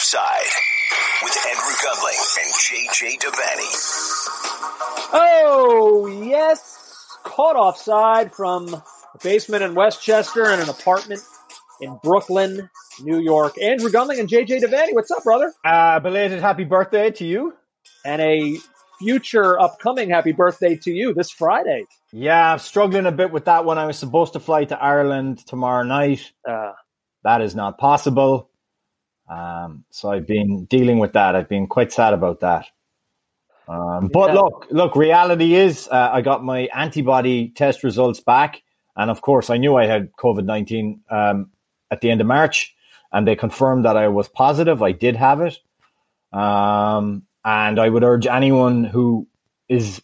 Offside with Andrew Gunling and JJ Devaney. Oh, yes. Caught offside from a basement in Westchester and an apartment in Brooklyn, New York. Andrew Gunling and JJ Devaney. What's up, brother? Uh, belated happy birthday to you. And a future upcoming happy birthday to you this Friday. Yeah, I'm struggling a bit with that one. I was supposed to fly to Ireland tomorrow night. Uh, That is not possible. Um, so I've been dealing with that. I've been quite sad about that. Um, but Yeah. look, look, reality is uh, I got my antibody test results back. And of course, I knew I had COVID 19 um, at the end of March, and they confirmed that I was positive. I did have it. Um, and I would urge anyone who is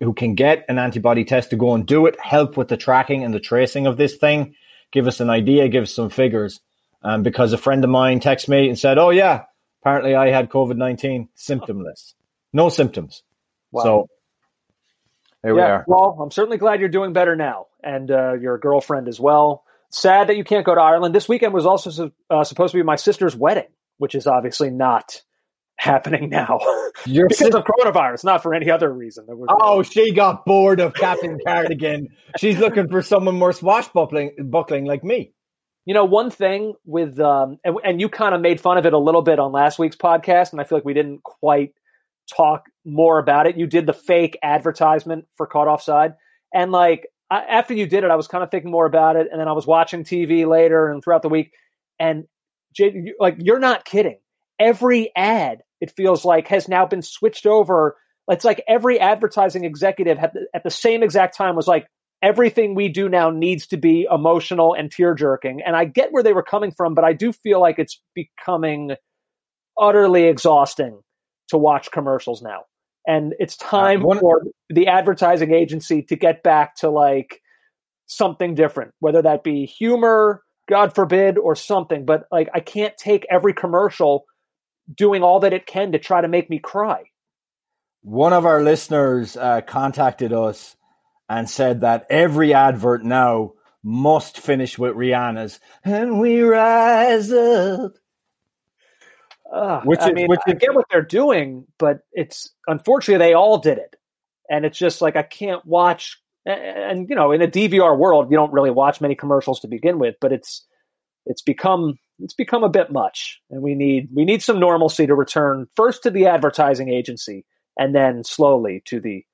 who can get an antibody test to go and do it, help with the tracking and the tracing of this thing, give us an idea, give us some figures. Um, because a friend of mine texted me and said, "Oh yeah, apparently I had COVID nineteen, symptomless, no symptoms." Wow. So here we yeah, are. well, I'm certainly glad you're doing better now, and uh, your girlfriend as well. Sad that you can't go to Ireland. This weekend was also su- uh, supposed to be my sister's wedding, which is obviously not happening now Your because of coronavirus, not for any other reason. There Oh, she got bored of Captain Cardigan. She's looking for someone more swashbuckling buckling like me. You know, one thing with, um, and, and you kind of made fun of it a little bit on last week's podcast, and I feel like we didn't quite talk more about it. You did the fake advertisement for Caught Offside, and like I, after you did it, I was kind of thinking more about it, and then I was watching TV later and throughout the week, and like you're not kidding. Every ad, it feels like, has now been switched over. It's like every advertising executive at the, at the same exact time was like, everything we do now needs to be emotional and tear jerking. And I get where they were coming from, but I do feel like it's becoming utterly exhausting to watch commercials now. And it's time Uh, for the advertising agency to get back to like something different, whether that be humor, God forbid, or something. But like, I can't take every commercial doing all that it can to try to make me cry. One of our listeners uh, contacted us and said that every advert now must finish with Rihanna's "And We Rise Up." Ugh, Which I is- mean, which I is- get what they're doing, but it's unfortunately they all did it, and it's just like I can't watch. And, and you know, in a DVR world, you don't really watch many commercials to begin with, but it's it's become it's become a bit much, and we need we need some normalcy to return first to the advertising agency, and then slowly to the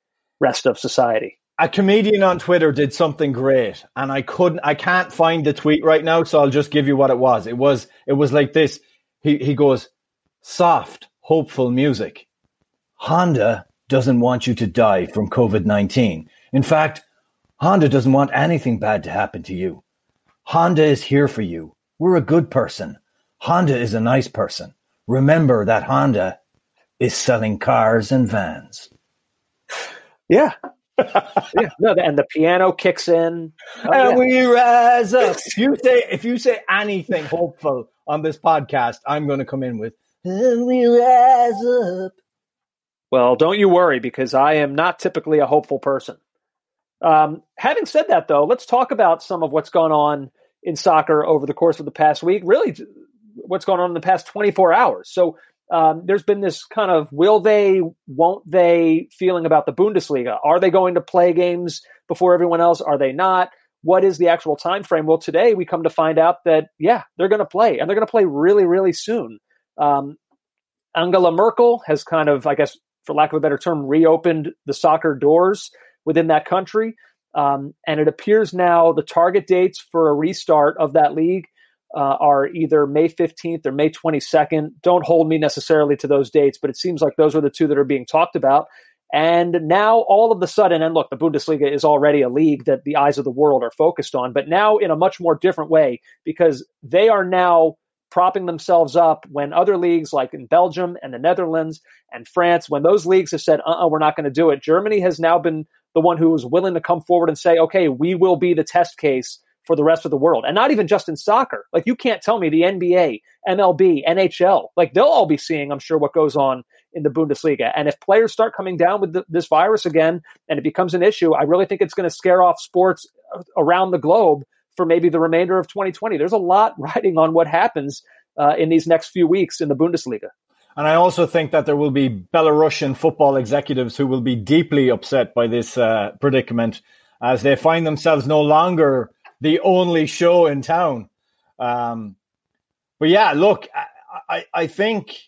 rest of society. A comedian on Twitter did something great, and I couldn't, I can't find the tweet right now, so I'll just give you what it was. It was, it was like this. He he goes, soft, hopeful music. Honda doesn't want you to die from COVID nineteen. In fact, Honda doesn't want anything bad to happen to you. Honda is here for you. We're a good person. Honda is a nice person. Remember that Honda is selling cars and vans. Yeah. Yeah, no, and the piano kicks in. Oh, and yeah. we rise up. If you say if you say anything hopeful on this podcast, I'm going to come in with and we rise up. Well, don't you worry because I am not typically a hopeful person. Um, having said that, though, let's talk about some of what's gone on in soccer over the course of the past week. Really, what's going on in the past 24 hours. So um, there's been this kind of will they, won't they feeling about the Bundesliga. Are they going to play games before everyone else? Are they not? What is the actual time frame? Well, today we come to find out that yeah, they're going to play, and they're going to play really, really soon. Um, Angela Merkel has kind of, I guess, for lack of a better term, reopened the soccer doors within that country. Um, and it appears now the target dates for a restart of that league uh, are either May 15th or May 22nd. Don't hold me necessarily to those dates, but it seems like those are the two that are being talked about. And now, all of the sudden, and look, the Bundesliga is already a league that the eyes of the world are focused on, but now in a much more different way because they are now propping themselves up when other leagues like in Belgium and the Netherlands and France, when those leagues have said, uh uh-uh, we're not going to do it, Germany has now been the one who is willing to come forward and say, okay, we will be the test case for the rest of the world. And not even just in soccer. Like you can't tell me the NBA, MLB, NHL, like they'll all be seeing, I'm sure, what goes on in the Bundesliga. And if players start coming down with the, this virus again and it becomes an issue, I really think it's going to scare off sports around the globe for maybe the remainder of 2020. There's a lot riding on what happens uh, in these next few weeks in the Bundesliga. And I also think that there will be Belarusian football executives who will be deeply upset by this uh, predicament as they find themselves no longer the only show in town. Um, but yeah, look, I, I, I think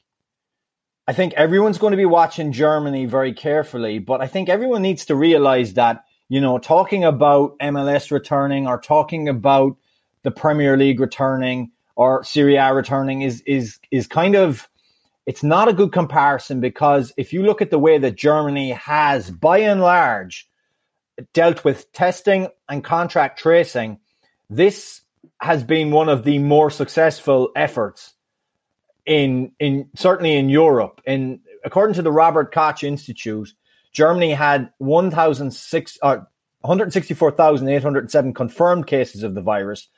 I think everyone's going to be watching Germany very carefully, but I think everyone needs to realize that, you know, talking about MLS returning or talking about the Premier League returning or Serie A returning is is is kind of it's not a good comparison because if you look at the way that Germany has by and large dealt with testing and contract tracing, this has been one of the more successful efforts in in certainly in Europe. In according to the Robert Koch Institute, Germany had 1,006 uh, 164,807 confirmed cases of the virus,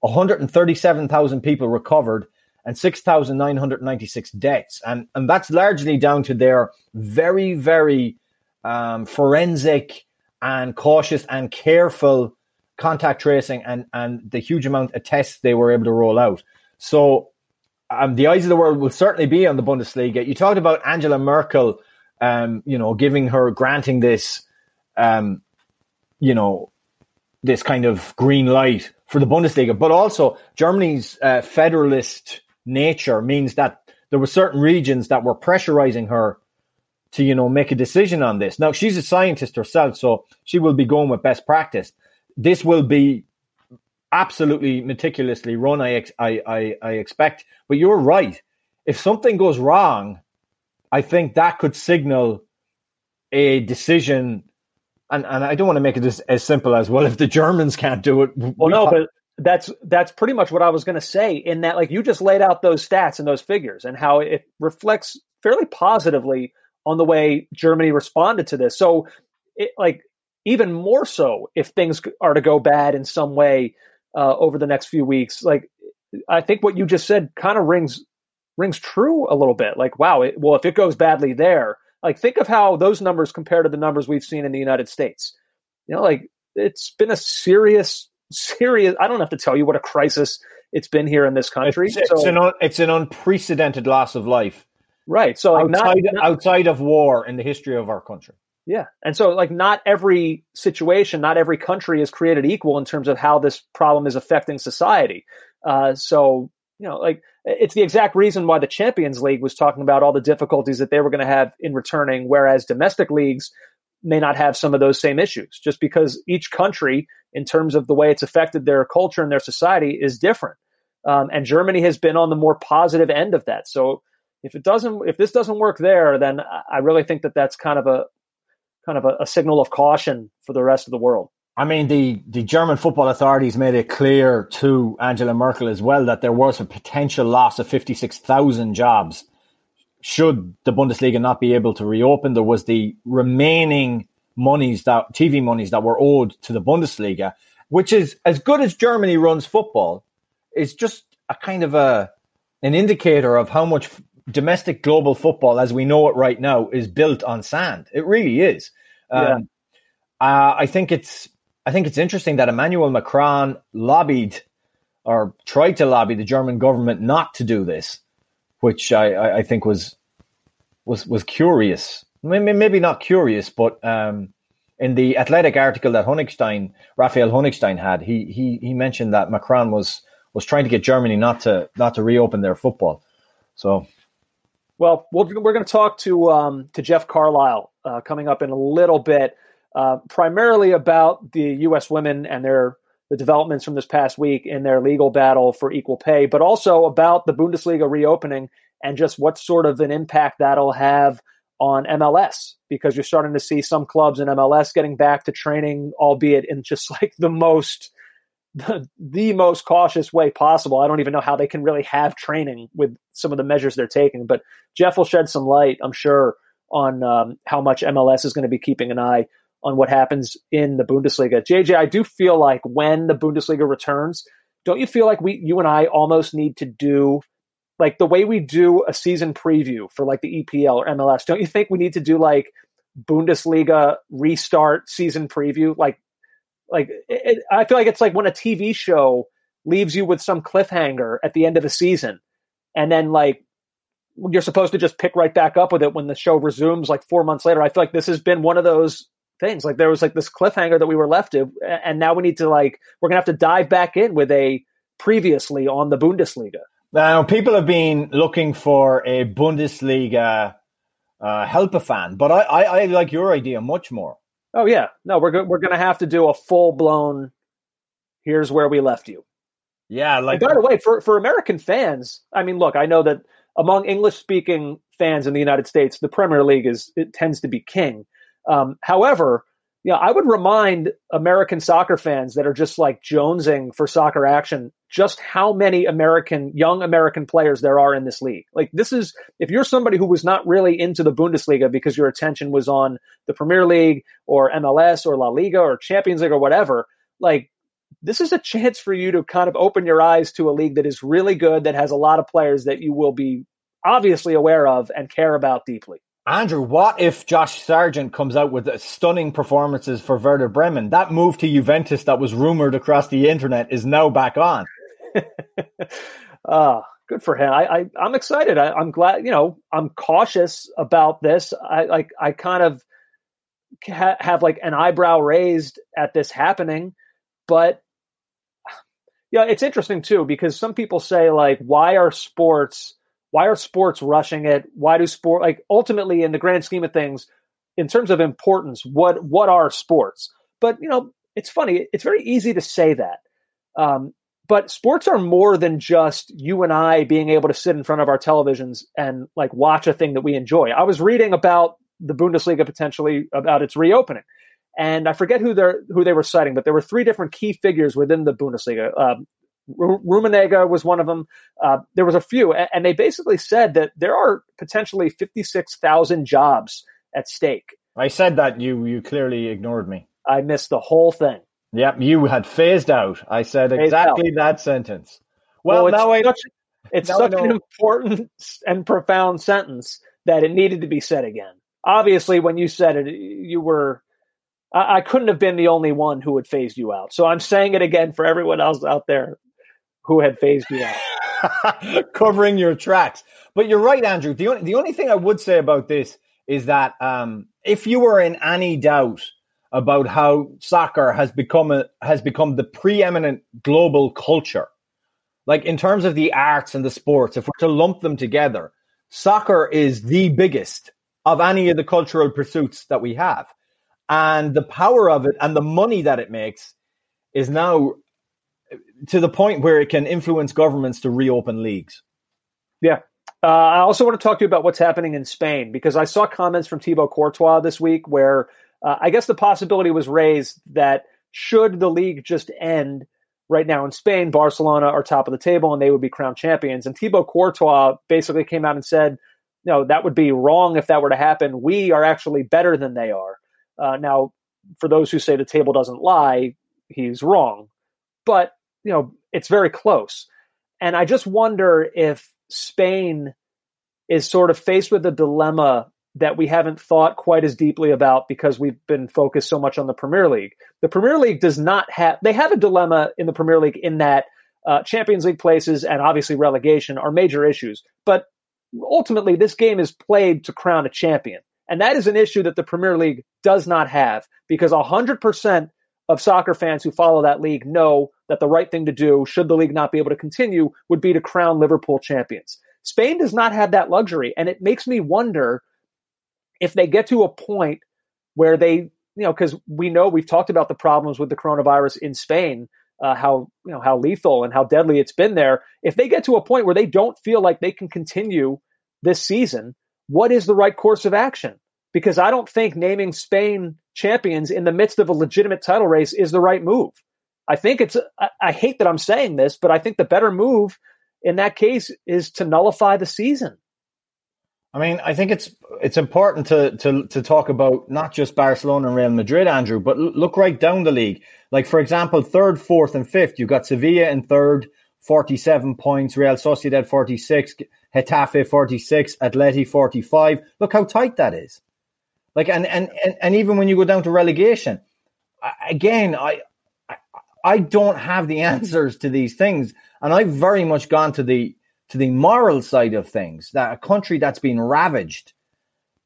137,000 people recovered, and 6,996 deaths. And, and that's largely down to their very, very um, forensic and cautious and careful contact tracing and, and the huge amount of tests they were able to roll out. So um, the eyes of the world will certainly be on the Bundesliga. You talked about Angela Merkel, um, you know, giving her, granting this, um, you know, this kind of green light for the Bundesliga, but also Germany's uh, federalist nature means that there were certain regions that were pressurizing her to, you know, make a decision on this. Now she's a scientist herself, so she will be going with best practice. This will be absolutely meticulously run. I, ex- I, I, I expect, but you're right. If something goes wrong, I think that could signal a decision. And, and I don't want to make it as, as simple as well. If the Germans can't do it, well, no, but that's that's pretty much what I was going to say. In that, like you just laid out those stats and those figures, and how it reflects fairly positively on the way Germany responded to this. So, it, like even more so, if things are to go bad in some way, uh, over the next few weeks. Like, I think what you just said kind of rings rings true a little bit. Like, wow, it, well, if it goes badly there, like think of how those numbers compare to the numbers we've seen in the United States. You know, like it's been a serious, serious. I don't have to tell you what a crisis it's been here in this country. It's, so, it's an it's an unprecedented loss of life, right? So outside, not, outside of war in the history of our country. Yeah. And so like not every situation, not every country is created equal in terms of how this problem is affecting society. Uh, so, you know, like it's the exact reason why the Champions League was talking about all the difficulties that they were going to have in returning, whereas domestic leagues may not have some of those same issues just because each country in terms of the way it's affected their culture and their society is different. Um, and Germany has been on the more positive end of that. So if it doesn't, if this doesn't work there, then I really think that that's kind of a, kind of a, a signal of caution for the rest of the world. I mean, the, the German football authorities made it clear to Angela Merkel as well that there was a potential loss of 56,000 jobs should the Bundesliga not be able to reopen. There was the remaining monies that TV monies that were owed to the Bundesliga, which is as good as Germany runs football, is just a kind of a an indicator of how much domestic global football as we know it right now is built on sand. It really is. Yeah. Um, uh, I think it's I think it's interesting that Emmanuel Macron lobbied or tried to lobby the German government not to do this, which I, I think was was was curious. Maybe, maybe not curious, but um, in the Athletic article that Honigstein, Raphael Honigstein had, he he he mentioned that Macron was was trying to get Germany not to not to reopen their football. So well, we are going to talk to um, to Jeff Carlisle uh, coming up in a little bit, uh, primarily about the U.S. women and their the developments from this past week in their legal battle for equal pay, but also about the Bundesliga reopening and just what sort of an impact that'll have on MLS because you're starting to see some clubs in MLS getting back to training, albeit in just like the most the, the most cautious way possible. I don't even know how they can really have training with some of the measures they're taking. But Jeff will shed some light, I'm sure, on um, how much MLS is going to be keeping an eye on what happens in the Bundesliga. JJ, I do feel like when the Bundesliga returns, don't you feel like we, you and I, almost need to do like the way we do a season preview for like the EPL or MLS? Don't you think we need to do like Bundesliga restart season preview, like like it, I feel like it's like when a TV show leaves you with some cliffhanger at the end of the season, and then like you're supposed to just pick right back up with it when the show resumes like four months later. I feel like this has been one of those things. Like there was like this cliffhanger that we were left to, and now we need to like we're gonna have to dive back in with a previously on the Bundesliga. Now people have been looking for a Bundesliga uh, help a fan, but I, I, I like your idea much more. Oh yeah, no, we're go- we're gonna have to do a full blown. Here's where we left you. Yeah, like and by the way, for for American fans, I mean, look, I know that among English speaking fans in the United States, the Premier League is it tends to be king. Um, however, you know, I would remind American soccer fans that are just like jonesing for soccer action just how many American young American players there are in this league. Like this is if you're somebody who was not really into the Bundesliga because your attention was on the Premier League or MLS or La Liga or Champions League or whatever, like this is a chance for you to kind of open your eyes to a league that is really good that has a lot of players that you will be obviously aware of and care about deeply. Andrew, what if Josh Sargent comes out with stunning performances for Werder Bremen? That move to Juventus that was rumored across the internet is now back on. uh, good for him. I, I am excited. I, am glad. You know, I'm cautious about this. I like. I kind of ha- have like an eyebrow raised at this happening, but yeah, it's interesting too because some people say like, why are sports? Why are sports rushing it? Why do sport like ultimately in the grand scheme of things, in terms of importance, what what are sports? But you know, it's funny. It's very easy to say that. Um, but sports are more than just you and I being able to sit in front of our televisions and like watch a thing that we enjoy. I was reading about the Bundesliga potentially about its reopening, and I forget who they who they were citing, but there were three different key figures within the Bundesliga. Um, Rummenigge was one of them. Uh, there was a few, and they basically said that there are potentially 56,000 jobs at stake. I said that you you clearly ignored me. I missed the whole thing. Yep, you had phased out. I said phased exactly out. that sentence. Well, well now it's I, such, it's now such an important and profound sentence that it needed to be said again. Obviously, when you said it, you were. I, I couldn't have been the only one who had phased you out. So I'm saying it again for everyone else out there who had phased you out. Covering your tracks. But you're right, Andrew. The only, the only thing I would say about this is that um, if you were in any doubt about how soccer has become a, has become the preeminent global culture, like in terms of the arts and the sports, if we're to lump them together, soccer is the biggest of any of the cultural pursuits that we have. And the power of it and the money that it makes is now to the point where it can influence governments to reopen leagues. Yeah. Uh, I also want to talk to you about what's happening in Spain because I saw comments from Thibaut Courtois this week where uh, I guess the possibility was raised that should the league just end right now in Spain, Barcelona are top of the table and they would be crowned champions. And Thibaut Courtois basically came out and said, no, that would be wrong if that were to happen. We are actually better than they are. Uh, now, for those who say the table doesn't lie, he's wrong. But you know, it's very close. And I just wonder if Spain is sort of faced with a dilemma that we haven't thought quite as deeply about because we've been focused so much on the Premier League. The Premier League does not have, they have a dilemma in the Premier League in that uh, Champions League places and obviously relegation are major issues. But ultimately, this game is played to crown a champion. And that is an issue that the Premier League does not have because 100% of soccer fans who follow that league know that the right thing to do, should the league not be able to continue, would be to crown Liverpool champions. Spain does not have that luxury. And it makes me wonder if they get to a point where they, you know, because we know we've talked about the problems with the coronavirus in Spain, uh, how, you know, how lethal and how deadly it's been there. If they get to a point where they don't feel like they can continue this season, what is the right course of action? Because I don't think naming Spain champions in the midst of a legitimate title race is the right move. I think it's, I, I hate that I'm saying this, but I think the better move in that case is to nullify the season. I mean, I think it's it's important to to to talk about not just Barcelona and Real Madrid, Andrew, but look right down the league. Like for example, third, fourth, and fifth, you've got Sevilla in third, forty-seven points, Real Sociedad forty-six, Getafe forty-six, Atleti forty-five. Look how tight that is. Like, and, and, and, and even when you go down to relegation, again, I, I don't have the answers to these things. And I've very much gone to the, to the moral side of things, that a country that's been ravaged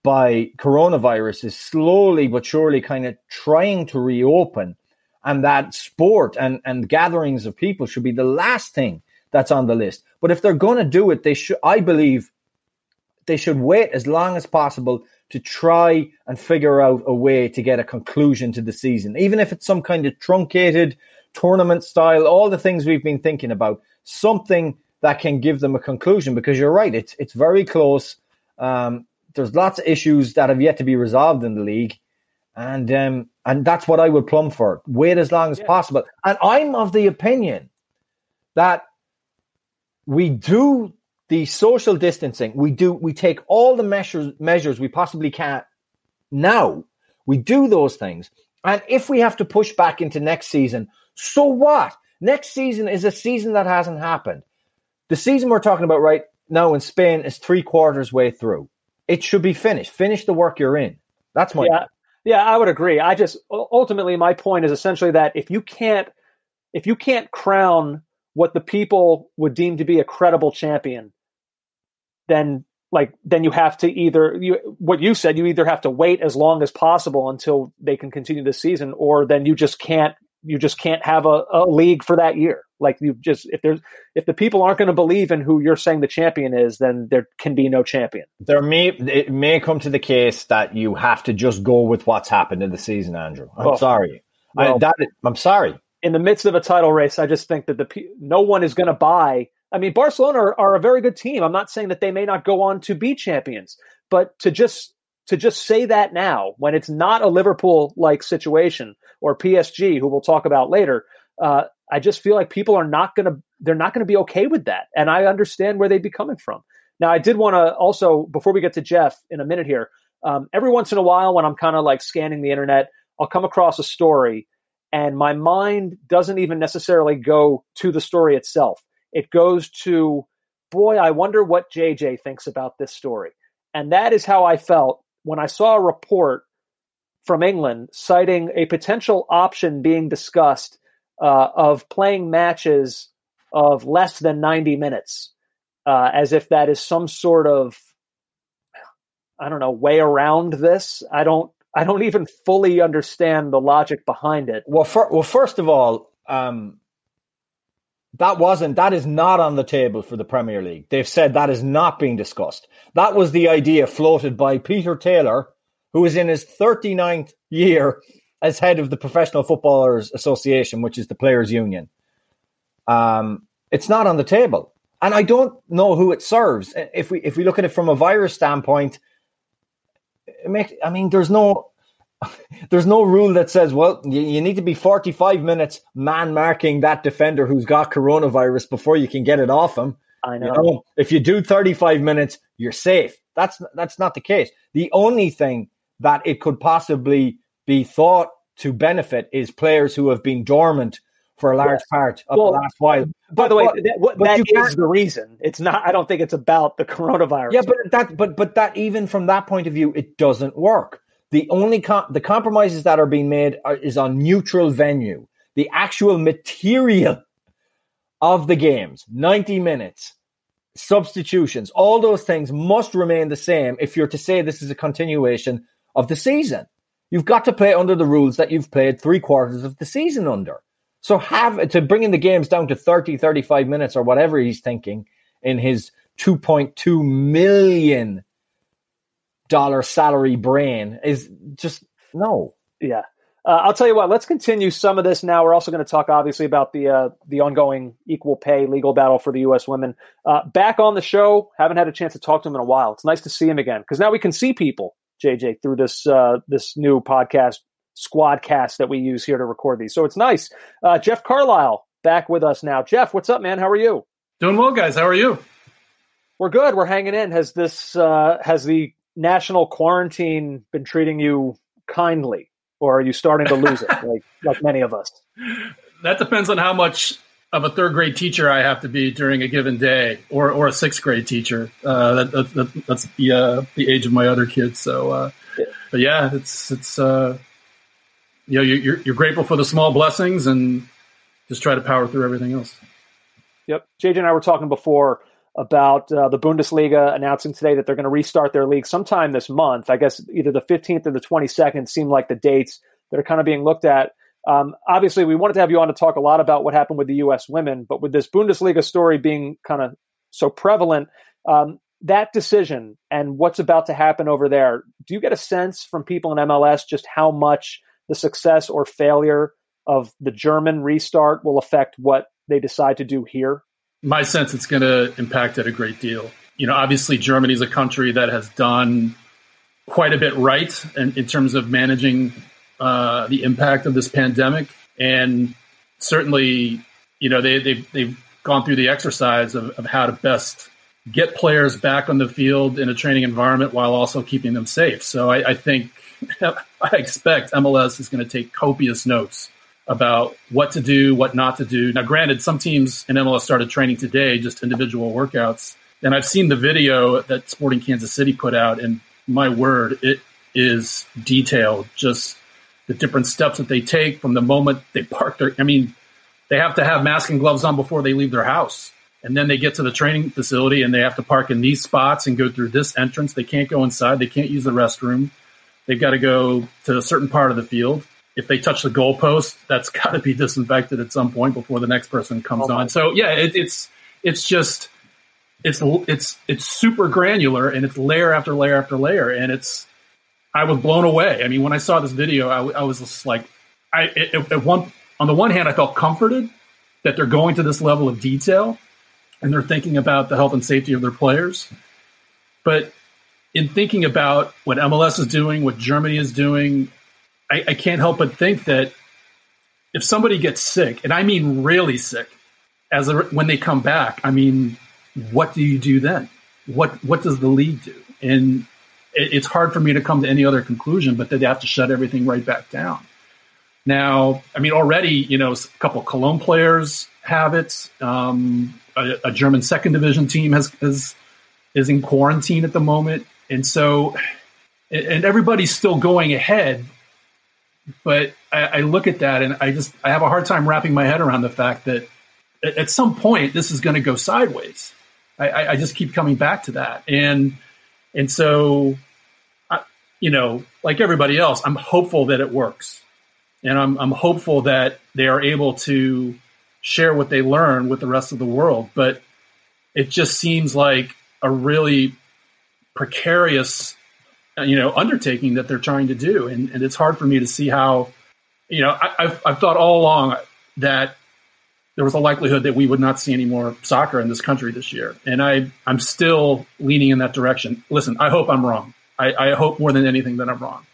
by coronavirus is slowly but surely kind of trying to reopen, and that sport and, and gatherings of people should be the last thing that's on the list. But if they're going to do it, they should, I believe, they should wait as long as possible to try and figure out a way to get a conclusion to the season, even if it's some kind of truncated tournament style, all the things we've been thinking about, something that can give them a conclusion. Because you're right, it's it's very close. Um, there's lots of issues that have yet to be resolved in the league, and um, and that's what I would plumb for. Wait as long as yeah. possible. And I'm of the opinion that we do the social distancing. We do we take all the measures measures we possibly can now. We do those things. And if we have to push back into next season, so what? Next season is a season that hasn't happened. The season we're talking about right now in Spain is three quarters way through. It should be finished. Finish the work you're in. That's my yeah. Yeah, I would agree. I just ultimately my point is essentially that if you can't if you can't crown what the people would deem to be a credible champion, then like then you have to either you what you said you either have to wait as long as possible until they can continue the season or then you just can't you just can't have a, a league for that year. Like you just if there's if the people aren't going to believe in who you're saying the champion is then there can be no champion. There may it may come to the case that you have to just go with what's happened in the season andrew. I'm well, sorry. Well, I, that, i'm sorry. in the midst of a title race i just think that the no one is going to buy I mean, Barcelona are, are, a very good team. I'm not saying that they may not go on to be champions, but to just to just say that now when it's not a Liverpool like situation or PSG, who we'll talk about later, uh, I just feel like people are not going to they're not going to be okay with that, and I understand where they'd be coming from. Now, I did want to also before we get to Jeff in a minute here. Um, every once in a while, when I'm kind of like scanning the internet, I'll come across a story, and my mind doesn't even necessarily go to the story itself it goes to, boy, I wonder what JJ thinks about this story. And that is how I felt when I saw a report from England citing a potential option being discussed uh, of playing matches of less than 90 minutes, uh, as if that is some sort of, I don't know, way around this. I don't. I don't even fully understand the logic behind it. Well, for, well, first of all, um, that wasn't, that is not on the table for the Premier League. They've said that is not being discussed. That was the idea floated by Peter Taylor, who is in his 39th year as head of the Professional Footballers Association, which is the players' union. Um, it's not on the table. And I don't know who it serves. If we if we look at it from a virus standpoint, make, I mean, there's no there's no rule that says, well, you, you, need to be 45 minutes man marking that defender who's got coronavirus before you can get it off him. I know. You know. If you do 35 minutes, you're safe. That's that's not the case. The only thing that it could possibly be thought to benefit is players who have been dormant for a large part of well, the last while. By the way, but, that, but that is the reason. It's not. I don't think it's about the coronavirus. Yeah, but that, but but that even from that point of view, it doesn't work the only com- the compromises that are being made are, is on neutral venue. The actual material of the games, 90 minutes, substitutions, all those things must remain the same if you're to say this is a continuation of the season. You've got to play under the rules that you've played three quarters of the season under. So have to bringing the games down to 30, 35 minutes or whatever he's thinking in his 2.2 million dollar salary brain is just no. Yeah. Uh, I'll tell you what. Let's continue some of this now. We're also going to talk, obviously, about the uh, the ongoing equal pay legal battle for the U.S. women. Uh, back on the show, haven't had a chance to talk to him in a while. It's nice to see him again because now we can see people, JJ, through this uh, this new podcast squadcast that we use here to record these. So it's nice. Uh, Jeff Carlisle back with us now. Jeff, what's up, man? How are you? Doing well, guys. How are you? We're good. We're hanging in. Has this uh, has the national quarantine been treating you kindly, or are you starting to lose it, like like many of us? That depends on how much of a third grade teacher I have to be during a given day, or or a sixth grade teacher. Uh, that, that, that, that's the uh, the age of my other kids. So, uh, yeah. but yeah, it's it's uh, you know you're you're grateful for the small blessings and just try to power through everything else. Yep, JJ and I were talking before about uh, the Bundesliga announcing today that they're going to restart their league sometime this month. I guess either the 15th or the 22nd seem like the dates that are kind of being looked at. Um, obviously, we wanted to have you on to talk a lot about what happened with the U.S. women, but with this Bundesliga story being kind of so prevalent, um, that decision and what's about to happen over there, do you get a sense from people in MLS just how much the success or failure of the German restart will affect what they decide to do here? My sense it's going to impact it a great deal. You know, obviously Germany is a country that has done quite a bit right in, in terms of managing uh, the impact of this pandemic, and certainly, you know, they, they've they've gone through the exercise of, of how to best get players back on the field in a training environment while also keeping them safe. So I, I think I expect MLS is going to take copious notes about what to do, what not to do. Now, granted, some teams in MLS started training today, just individual workouts. And I've seen the video that Sporting Kansas City put out, and my word, it is detailed. Just the different steps that they take from the moment they park their. I mean, they have to have mask and gloves on before they leave their house. And then they get to the training facility and they have to park in these spots and go through this entrance. They can't go inside. They can't use the restroom. They've got to go to a certain part of the field. If they touch the goalpost, that's got to be disinfected at some point before the next person comes oh on. So yeah, it, it's it's just it's it's it's super granular and it's layer after layer after layer, and it's I was blown away. I mean, when I saw this video, I, I was just like, I it, at one on the one hand, I felt comforted that they're going to this level of detail and they're thinking about the health and safety of their players. But in thinking about what MLS is doing, what Germany is doing, I, I can't help but think that if somebody gets sick, and I mean really sick, as a, when they come back, I mean, what do you do then? What what does the league do? And it, it's hard for me to come to any other conclusion, but that they have to shut everything right back down. Now, I mean, already, you know, a couple Cologne players have it. Um, a, a, German second division team has, has is in quarantine at the moment, and so, and everybody's still going ahead. But I, I look at that and I just I have a hard time wrapping my head around the fact that at some point this is going to go sideways. I, I, just keep coming back to that, and and so, I, you know, like everybody else, I'm hopeful that it works and I'm, I'm hopeful that they are able to share what they learn with the rest of the world. But it just seems like a really precarious, Uh, you know, undertaking that they're trying to do, and, and it's hard for me to see how, you know, I, have I've thought all along that there was a likelihood that we would not see any more soccer in this country this year, and I I'm still leaning in that direction. Listen, I hope I'm wrong. I, I hope more than anything that I'm wrong,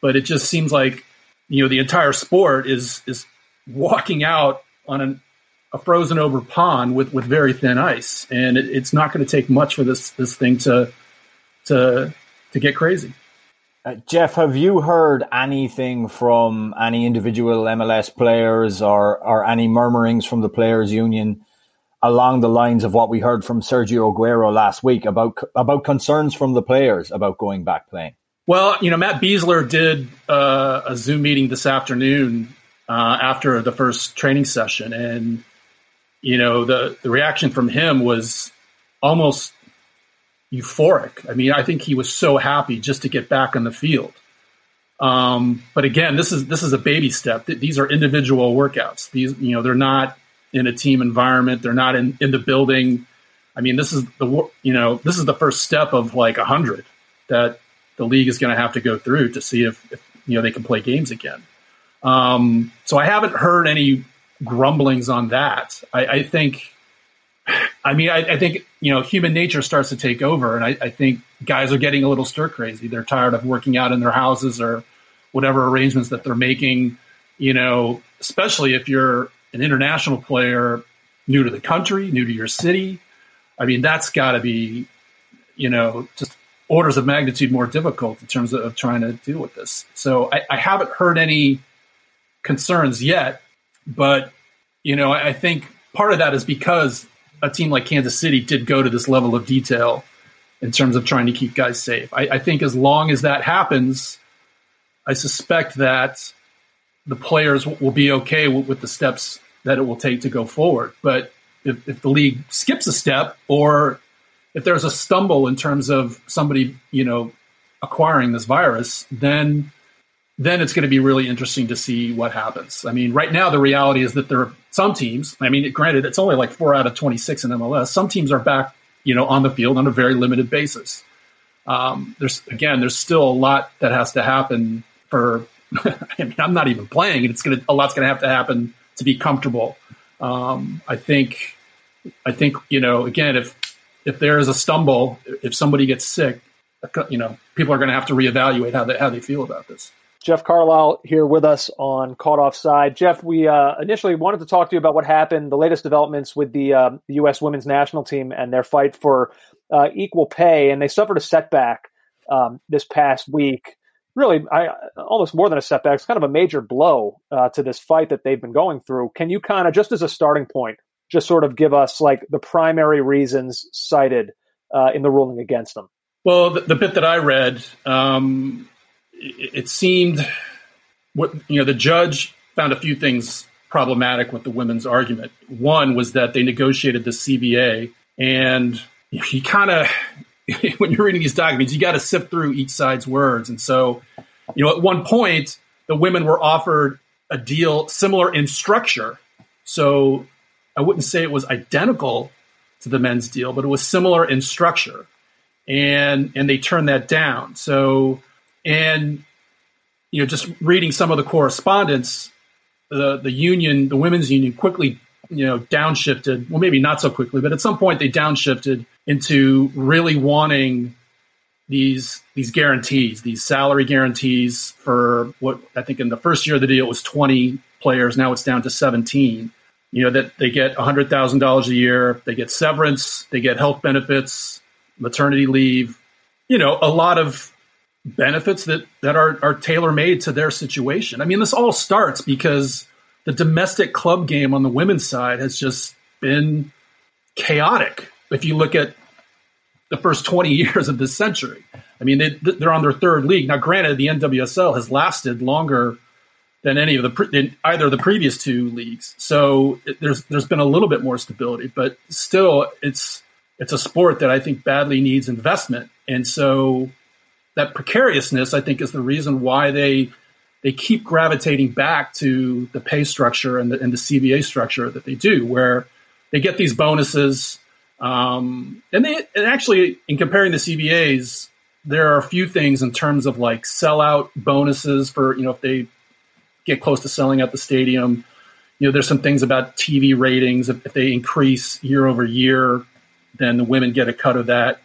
but it just seems like you know the entire sport is is walking out on an, a frozen over pond with with very thin ice, and it, it's not going to take much for this this thing to to to get crazy. Uh, Jeff, have you heard anything from any individual MLS players or or any murmurings from the players' union along the lines of what we heard from Sergio Aguero last week about about concerns from the players about going back playing? Well, you know, Matt Besler did uh, a Zoom meeting this afternoon uh, after the first training session, and you know, the the reaction from him was almost euphoric. I mean, I think he was so happy just to get back on the field. Um, but again, this is this is a baby step. These are individual workouts. These, you know, they're not in a team environment. They're not in in the building. I mean, this is the you know this is the first step of like a hundred that the league is going to have to go through to see if, if you know they can play games again. Um, so I haven't heard any grumblings on that. I, I think, I mean, I, I, think you know human nature starts to take over, and I, I think guys are getting a little stir crazy. They're tired of working out in their houses or whatever arrangements that they're making. You know, especially if you're an international player, new to the country, new to your city. I mean, that's got to be, you know, just orders of magnitude more difficult in terms of, of trying to deal with this. So I, I, haven't heard any concerns yet, but you know, I, I think part of that is because a team like Kansas City did go to this level of detail in terms of trying to keep guys safe. I, I think as long as that happens, I suspect that the players will be okay with, with, the steps that it will take to go forward. But if, if the league skips a step or if there's a stumble in terms of somebody, you know, acquiring this virus, then then it's going to be really interesting to see what happens. I mean, right now the reality is that there some teams. I mean, granted, it's only like four out of twenty six in MLS. Some teams are back, you know, on the field on a very limited basis. Um, there's again, there's still a lot that has to happen for. I mean, I'm not even playing, and it's gonna a lot's gonna have to happen to be comfortable. Um, I think, I think you know, again, if if there is a stumble, if somebody gets sick, you know, people are going to have to reevaluate how they how they feel about this. Jeff Carlisle here with us on Caught Offside. Jeff, we uh, initially wanted to talk to you about what happened, the latest developments with the, uh, U.S. women's national team and their fight for uh, equal pay, and they suffered a setback um, this past week. Really, I, almost more than a setback. It's kind of a major blow uh, to this fight that they've been going through. Can you kind of, just as a starting point, just sort of give us like the primary reasons cited uh, in the ruling against them? Well, the, the bit that I read, um, it, seemed what you know the judge found a few things problematic with the women's argument. One was that they negotiated the CBA, and you kind of when you're reading these documents, you got to sift through each side's words. And so, you know, at one point, the women were offered a deal similar in structure. So I wouldn't say it was identical to the men's deal, but it was similar in structure. And and they turned that down. So and you know, just reading some of the correspondence, the the union, the women's union, quickly you know downshifted. Well, maybe not so quickly, but at some point they downshifted into really wanting these these guarantees, these salary guarantees for what I think in the first year of the deal was 20 players. Now it's down to 17. You know that they get $100,000 a year, they get severance, they get health benefits, maternity leave. You know, a lot of benefits that that are are tailor made to their situation. I mean, this all starts because the domestic club game on the women's side has just been chaotic. If you look at the first 20 years of this century, I mean, they, they're on their third league now. Granted, the NWSL has lasted longer than any of the pre- either of the previous two leagues, so it, there's there's been a little bit more stability, but still, it's it's a sport that I think badly needs investment, and so that precariousness, I think, is the reason why they they keep gravitating back to the pay structure and the, and the CBA structure that they do, where they get these bonuses. Um, and they and actually, in comparing the CBAs, there are a few things in terms of like sellout bonuses for you know if they get close to selling out the stadium. You know, there's some things about TV ratings. If, if they increase year over year, then the women get a cut of that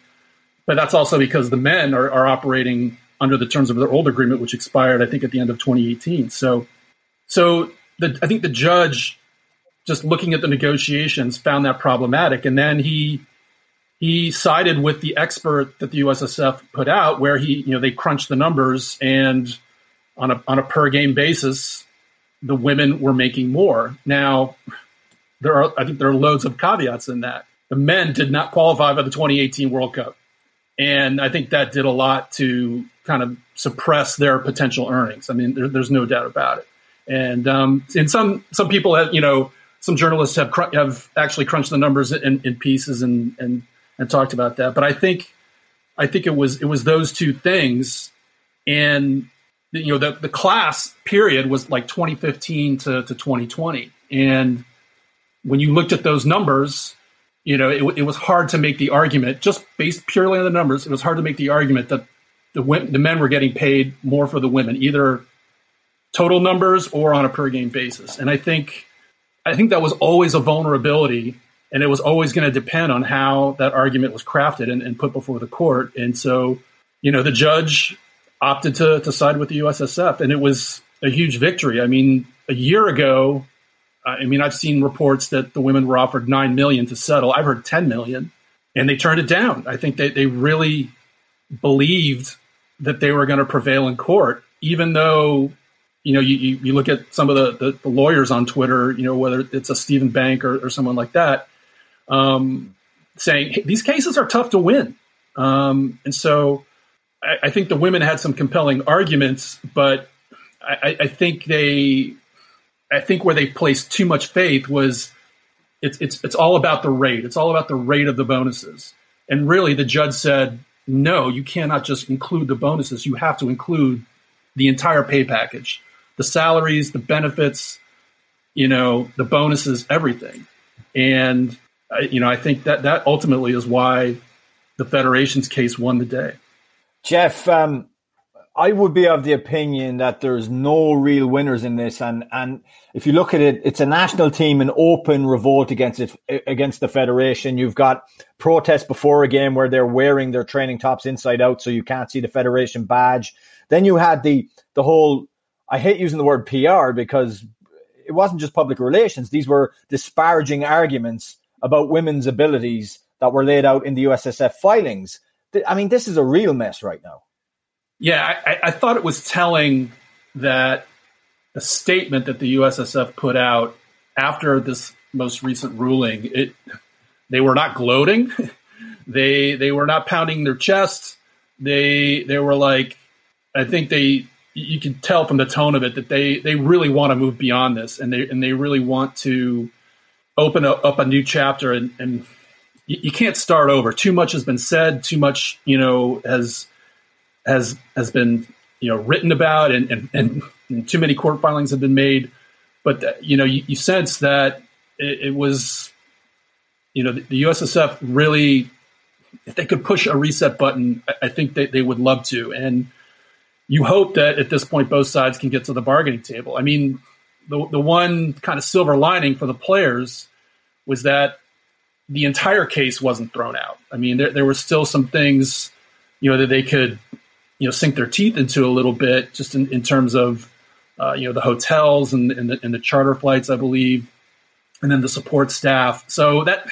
but that's also because the men are, are operating under the terms of their old agreement, which expired, I think, at the end of 2018. So, so the, I think the judge, just looking at the negotiations, found that problematic, and then he he sided with the expert that the USSF put out, where he, you know, they crunched the numbers, and on a on a per game basis, the women were making more. Now, there are I think there are loads of caveats in that. The men did not qualify for the 2018 World Cup. And I think that did a lot to kind of suppress their potential earnings. I mean, there, there's no doubt about it. And um, and some some people have you know some journalists have cr- have actually crunched the numbers in, in pieces and and and talked about that. But I think I think it was it was those two things, and you know the the class period was like 2015 to, to 2020, and when you looked at those numbers, you know, it, it was hard to make the argument just based purely on the numbers. It was hard to make the argument that the the men were getting paid more for the women, either total numbers or on a per game basis. And I think I think that was always a vulnerability, and it was always going to depend on how that argument was crafted and, and, put before the court. And so, you know, the judge opted to to side with the USSF, and it was a huge victory. I mean, a year ago, I mean, I've seen reports that the women were offered nine million to settle. I've heard ten million, and they turned it down. I think they they really believed that they were going to prevail in court, even though you know you, you, you look at some of the, the, the, lawyers on Twitter, you know whether it's a Steven Bank or, or someone like that, um, saying hey, these cases are tough to win, um, and so I, I, think the women had some compelling arguments, but I, I think they I think where they placed too much faith was it's it's it's all about the rate. It's all about the rate of the bonuses. And really, the judge said, no, you cannot just include the bonuses. You have to include the entire pay package, the salaries, the benefits, you know, the bonuses, everything. And you know, I think that that ultimately is why the federation's case won the day. Jeff, um, I would be of the opinion that there's no real winners in this, and and if you look at it, it's a national team in open revolt against it against the federation. You've got protests before a game where they're wearing their training tops inside out, so you can't see the federation badge. Then you had the the whole. I hate using the word PR because it wasn't just public relations; these were disparaging arguments about women's abilities that were laid out in the USSF filings. I mean, this is a real mess right now. Yeah, I, I thought it was telling that the statement that the USSF put out after this most recent ruling, it they were not gloating, they they were not pounding their chests. They they were like, I think they you can tell from the tone of it that they they really want to move beyond this, and they and they really want to open a, up a new chapter and, and you, you, can't start over. Too much has been said. Too much, you know, has has has been you know written about, and and, and, and too many court filings have been made. But uh, you know, you, you sense that it, it, was, you know, the, the, USSF really, if they could push a reset button, I, I think they, they would love to. And you hope that at this point both sides can get to the bargaining table. I mean, the the one kind of silver lining for the players was that the entire case wasn't thrown out. I mean, there, there were still some things, you know, that they could, you know, sink their teeth into a little bit, just in, in terms of, uh, you know, the hotels and, and, the, and the charter flights, I believe, and then the support staff. So that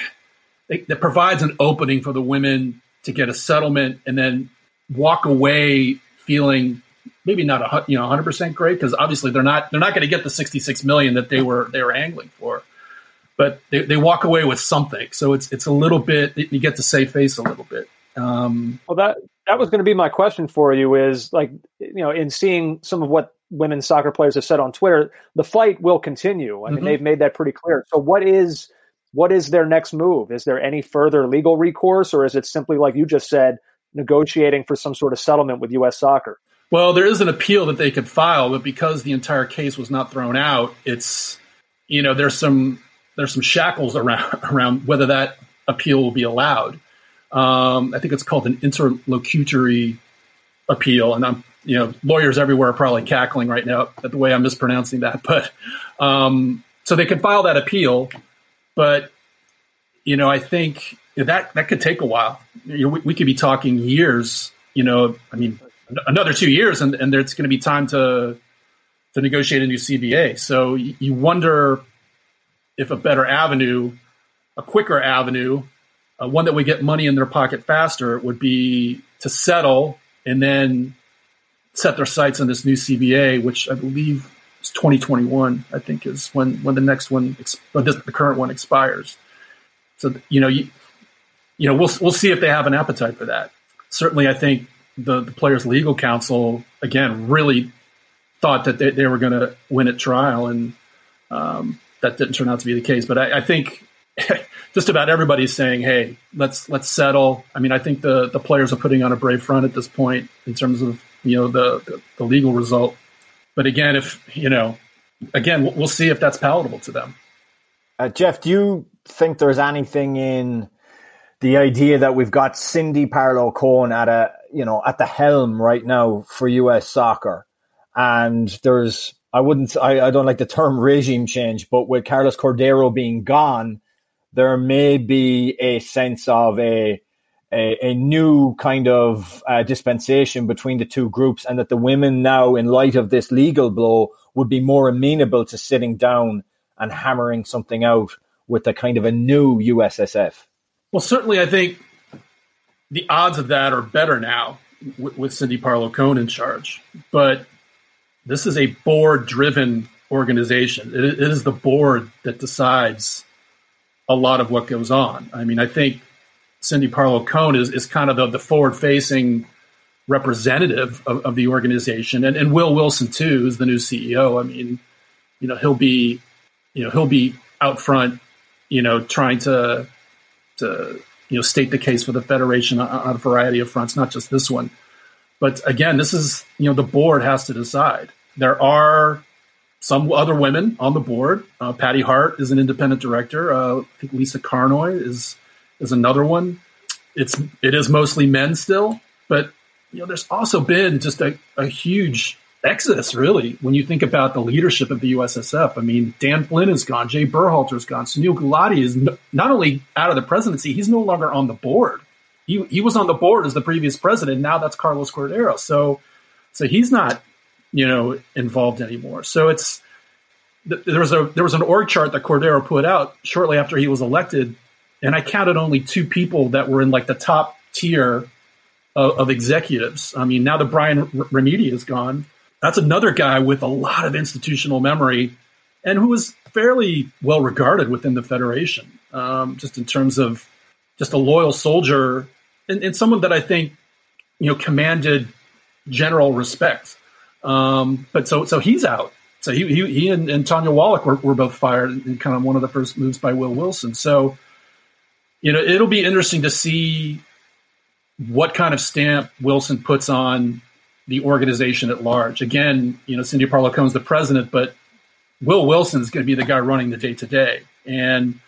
that provides an opening for the women to get a settlement and then walk away feeling maybe not a you know 100 percent great because obviously they're not they're not going to get the 66 million that they were they were angling for but they, they walk away with something. So it's it's a little bit you get to save face a little bit. Um, well, that that was going to be my question for you. Is like you know, in seeing some of what women's soccer players have said on Twitter, the fight will continue. I mean, mm-hmm. they've made that pretty clear. So what is what is their next move? Is there any further legal recourse, or is it simply like you just said, negotiating for some sort of settlement with U.S. Soccer? Well, there is an appeal that they could file, but because the entire case was not thrown out, it's you know there's some there's some shackles around around whether that appeal will be allowed. Um, I think it's called an interlocutory appeal, and I'm you know lawyers everywhere are probably cackling right now at the way I'm mispronouncing that. But um, so they can file that appeal, but you know I think that that could take a while. You know, we, we, could be talking years. You know, I mean another two years, and, and there's going to be time to to negotiate a new CBA. So you wonder if a better avenue, a quicker avenue, uh, one that would get money in their pocket faster would be to settle and then set their sights on this new CBA, which I believe is 2021. I think is when when the next one, or this, the current one expires. So you know, you, you know, we'll we'll see if they have an appetite for that. Certainly, I think the, the players' legal counsel again really thought that they, they were going to win at trial, and um, that didn't turn out to be the case. But I, I think just about everybody's saying, "Hey, let's let's settle." I mean, I think the the players are putting on a brave front at this point in terms of you know the the, the legal result. But again, if you know, again, we'll see if that's palatable to them. Uh, Jeff, do you think there's anything in the idea that we've got Cindy Parlow Cone at a you know at the helm right now for U.S. soccer, and there's I wouldn't. I, I don't like the term regime change, but with Carlos Cordeiro being gone, there may be a sense of a a, a new kind of uh, dispensation between the two groups, and that the women now, in light of this legal blow, would be more amenable to sitting down and hammering something out with a kind of a new USSF. Well, certainly, I think the odds of that are better now with, with Cindy Parlow Cone in charge, but this is a board driven organization. It, it is the board that decides a lot of what goes on. I mean, I think Cindy Parlow Cone is, is kind of the, the forward facing representative of, of the organization. And, and Will Wilson, too, is the new CEO. I mean, you know, he'll be, you know, he'll be out front, you know, trying to, to you know state the case for the federation on, on a variety of fronts, not just this one. But again, this is you know the board has to decide. There are some other women on the board. Uh, Patty Hart is an independent director. Uh, I think Lisa Carnoy is is another one. It's it is mostly men still, but you know there's also been just a, a huge exodus really when you think about the leadership of the USSF. I mean, Dan Flynn is gone, Jay Berhalter is gone, Sunil Gulati is no, not only out of the presidency, he's no longer on the board. He he was on the board as the previous president. Now that's Carlos Cordeiro. So so he's not you know involved anymore. So it's there was a there was an org chart that Cordeiro put out shortly after he was elected, and I counted only two people that were in like the top tier of, of executives. I mean, now that Brian Remedi is gone, that's another guy with a lot of institutional memory and who was fairly well regarded within the federation, um, just in terms of just a loyal soldier and, and, someone that I think you know commanded general respect. Um, but so so he's out. So he he, he and, and Tanya Wallach were, were both fired in kind of one of the first moves by Will Wilson. So you know it'll be interesting to see what kind of stamp Wilson puts on the organization at large. Again, you know, Cindy Parlow Cone's the president, but Will Wilson's going to be the guy running the day to day. And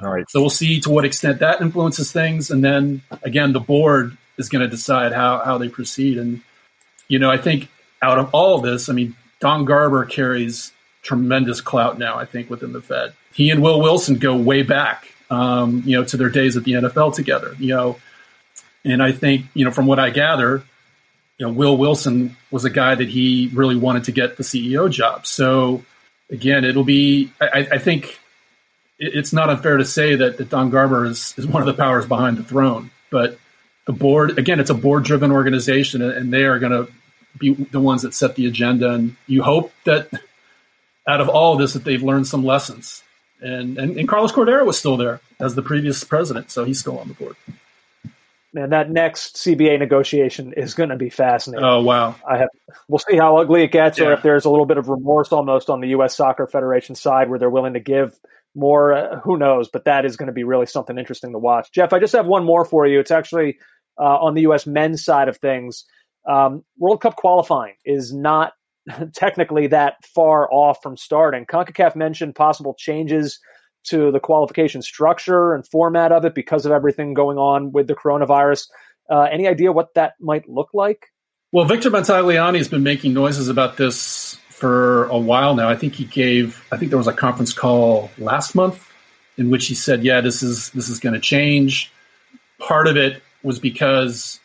all right, so we'll see to what extent that influences things. And then again, the board is going to decide how, how they proceed. And, you know, I think out of all of this, I mean, Don Garber carries tremendous clout now, I think, within the Fed. He and Will Wilson go way back, um, you know, to their days at the NFL together, you know. And I think, you know, from what I gather, you know, Will Wilson was a guy that he really wanted to get the CEO job. So again, it'll be, I, I think it's not unfair to say that, that Don Garber is, is one of the powers behind the throne, but the board, again, it's a board driven organization and they are going to be the ones that set the agenda. And you hope that out of all of this, that they've learned some lessons. And, and, and Carlos Cordeiro was still there as the previous president, so he's still on the board man, that next CBA negotiation is going to be fascinating. Oh wow! I have. We'll see how ugly it gets, yeah. or if there's a little bit of remorse almost on the U.S. Soccer Federation side, where they're willing to give more. Uh, who knows? But that is going to be really something interesting to watch. Jeff, I just have one more for you. It's actually uh, on the U.S. men's side of things. Um, World Cup qualifying is not technically that far off from starting. CONCACAF mentioned possible changes to the qualification structure and format of it because of everything going on with the coronavirus. Uh, any idea what that might look like? Well, Victor Montagliani has been making noises about this for a while now. I think he gave, I think there was a conference call last month in which he said, "Yeah, this is this is going to change." Part of it was because,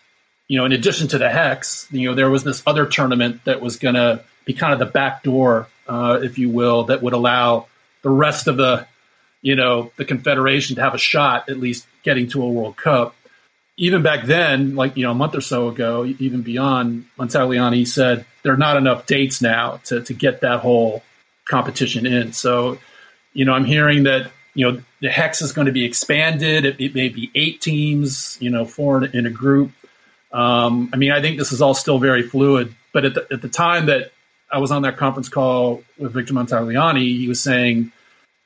you know, in addition to the hex, you know, there was this other tournament that was going to be kind of the back door, uh, if you will, that would allow the rest of the you know, the Confederation to have a shot at least getting to a World Cup. Even back then, like, you know, a month or so ago, even beyond, Montagliani said there are not enough dates now to, to get that whole competition in. So, you know, I'm hearing that, you know, the Hex is going to be expanded. It, it may be eight teams, you know, four in a group. Um, I mean, I think this is all still very fluid. But at the, at the time that I was on that conference call with Victor Montagliani, he was saying,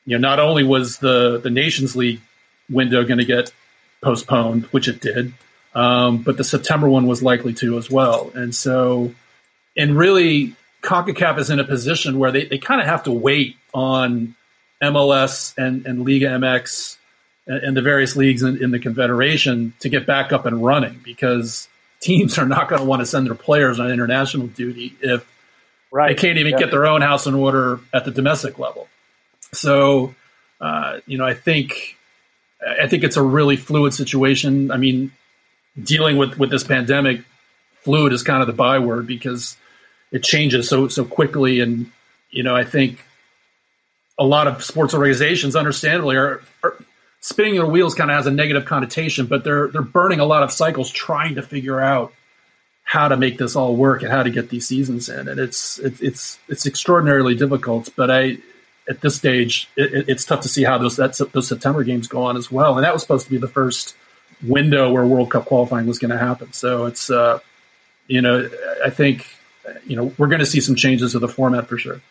you know, not only was the the Nations League window going to get postponed, which it did, um, but the September one was likely to as well. And so, and really, CONCACAF is in a position where they, they kind of have to wait on MLS and, and Liga MX and, and the various leagues in, in, the Confederation to get back up and running because teams are not going to want to send their players on international duty if right. they can't even yeah. get their own house in order at the domestic level. So, uh, you know, I think I think it's a really fluid situation. I mean, dealing with with this pandemic, fluid is kind of the byword because it changes so so quickly, and you know, I think a lot of sports organizations, understandably, are, are spinning their wheels. Kind of has a negative connotation, but they're they're burning a lot of cycles trying to figure out how to make this all work and how to get these seasons in, and it's it's it's it's extraordinarily difficult. But I at this stage, it, it's tough to see how those that, those September games go on as well. And that was supposed to be the first window where World Cup qualifying was going to happen. So it's uh, you know I think you know we're going to see some changes to the format for sure.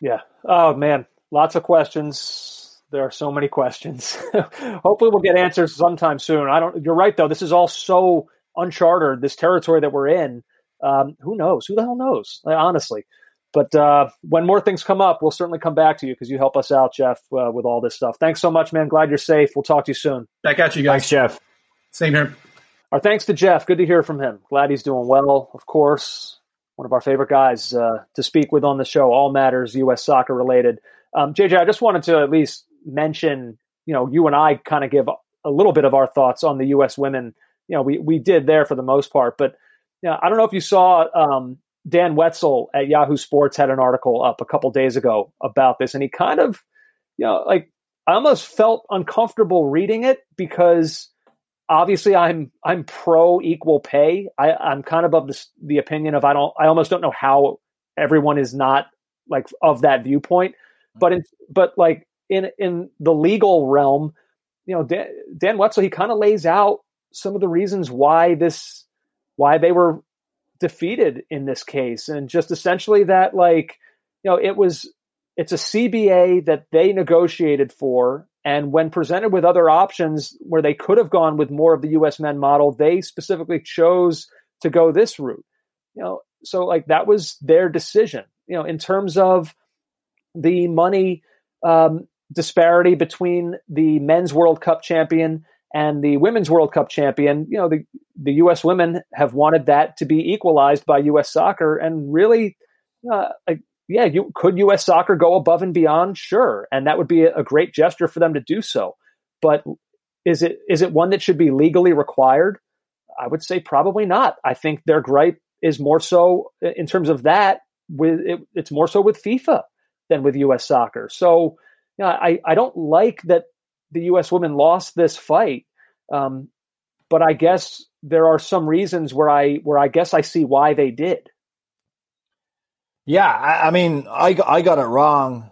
Yeah. Oh man, lots of questions. There are so many questions. Hopefully, we'll get answers sometime soon. I don't. You're right, though. This is all so uncharted. This territory that we're in. Um, who knows? Who the hell knows? Honestly. But uh, when more things come up, we'll certainly come back to you because you help us out, Jeff, uh, with all this stuff. Thanks so much, man. Glad you're safe. We'll talk to you soon. Back at you guys. Thanks, Jeff. Same here. Our thanks to Jeff. Good to hear from him. Glad he's doing well, of course. One of our favorite guys uh, to speak with on the show, all matters U.S. soccer related. Um, JJ, I just wanted to at least mention, you know, you and I kind of give a little bit of our thoughts on the U.S. women. You know, we, we did there for the most part, but you know, I don't know if you saw um, Dan Wetzel at Yahoo Sports had an article up a couple days ago about this, and he kind of, you know, like I almost felt uncomfortable reading it because obviously I'm I'm pro equal pay. I, I'm kind of of the, the opinion of I don't I almost don't know how everyone is not like of that viewpoint, but in but like in in the legal realm, you know, Dan, Dan Wetzel he kind of lays out some of the reasons why this why they were defeated in this case. And just essentially that like you know it was it's a CBA that they negotiated for and when presented with other options where they could have gone with more of the US men model they specifically chose to go this route. You know so like that was their decision. You know in terms of the money um, disparity between the men's world cup champion and the women's World Cup champion, you know, the, the U.S. women have wanted that to be equalized by U.S. soccer. And really, uh, like, yeah, you could U.S. soccer go above and beyond? Sure. And that would be a, great gesture for them to do so. But is it is it one that should be legally required? I would say probably not. I think their gripe is more so in terms of that with it, it's more so with FIFA than with U.S. soccer. So, you know, I I don't like that the U.S. women lost this fight. Um, but I guess there are some reasons where I where I guess I see why they did. Yeah, I, I mean, I I got it wrong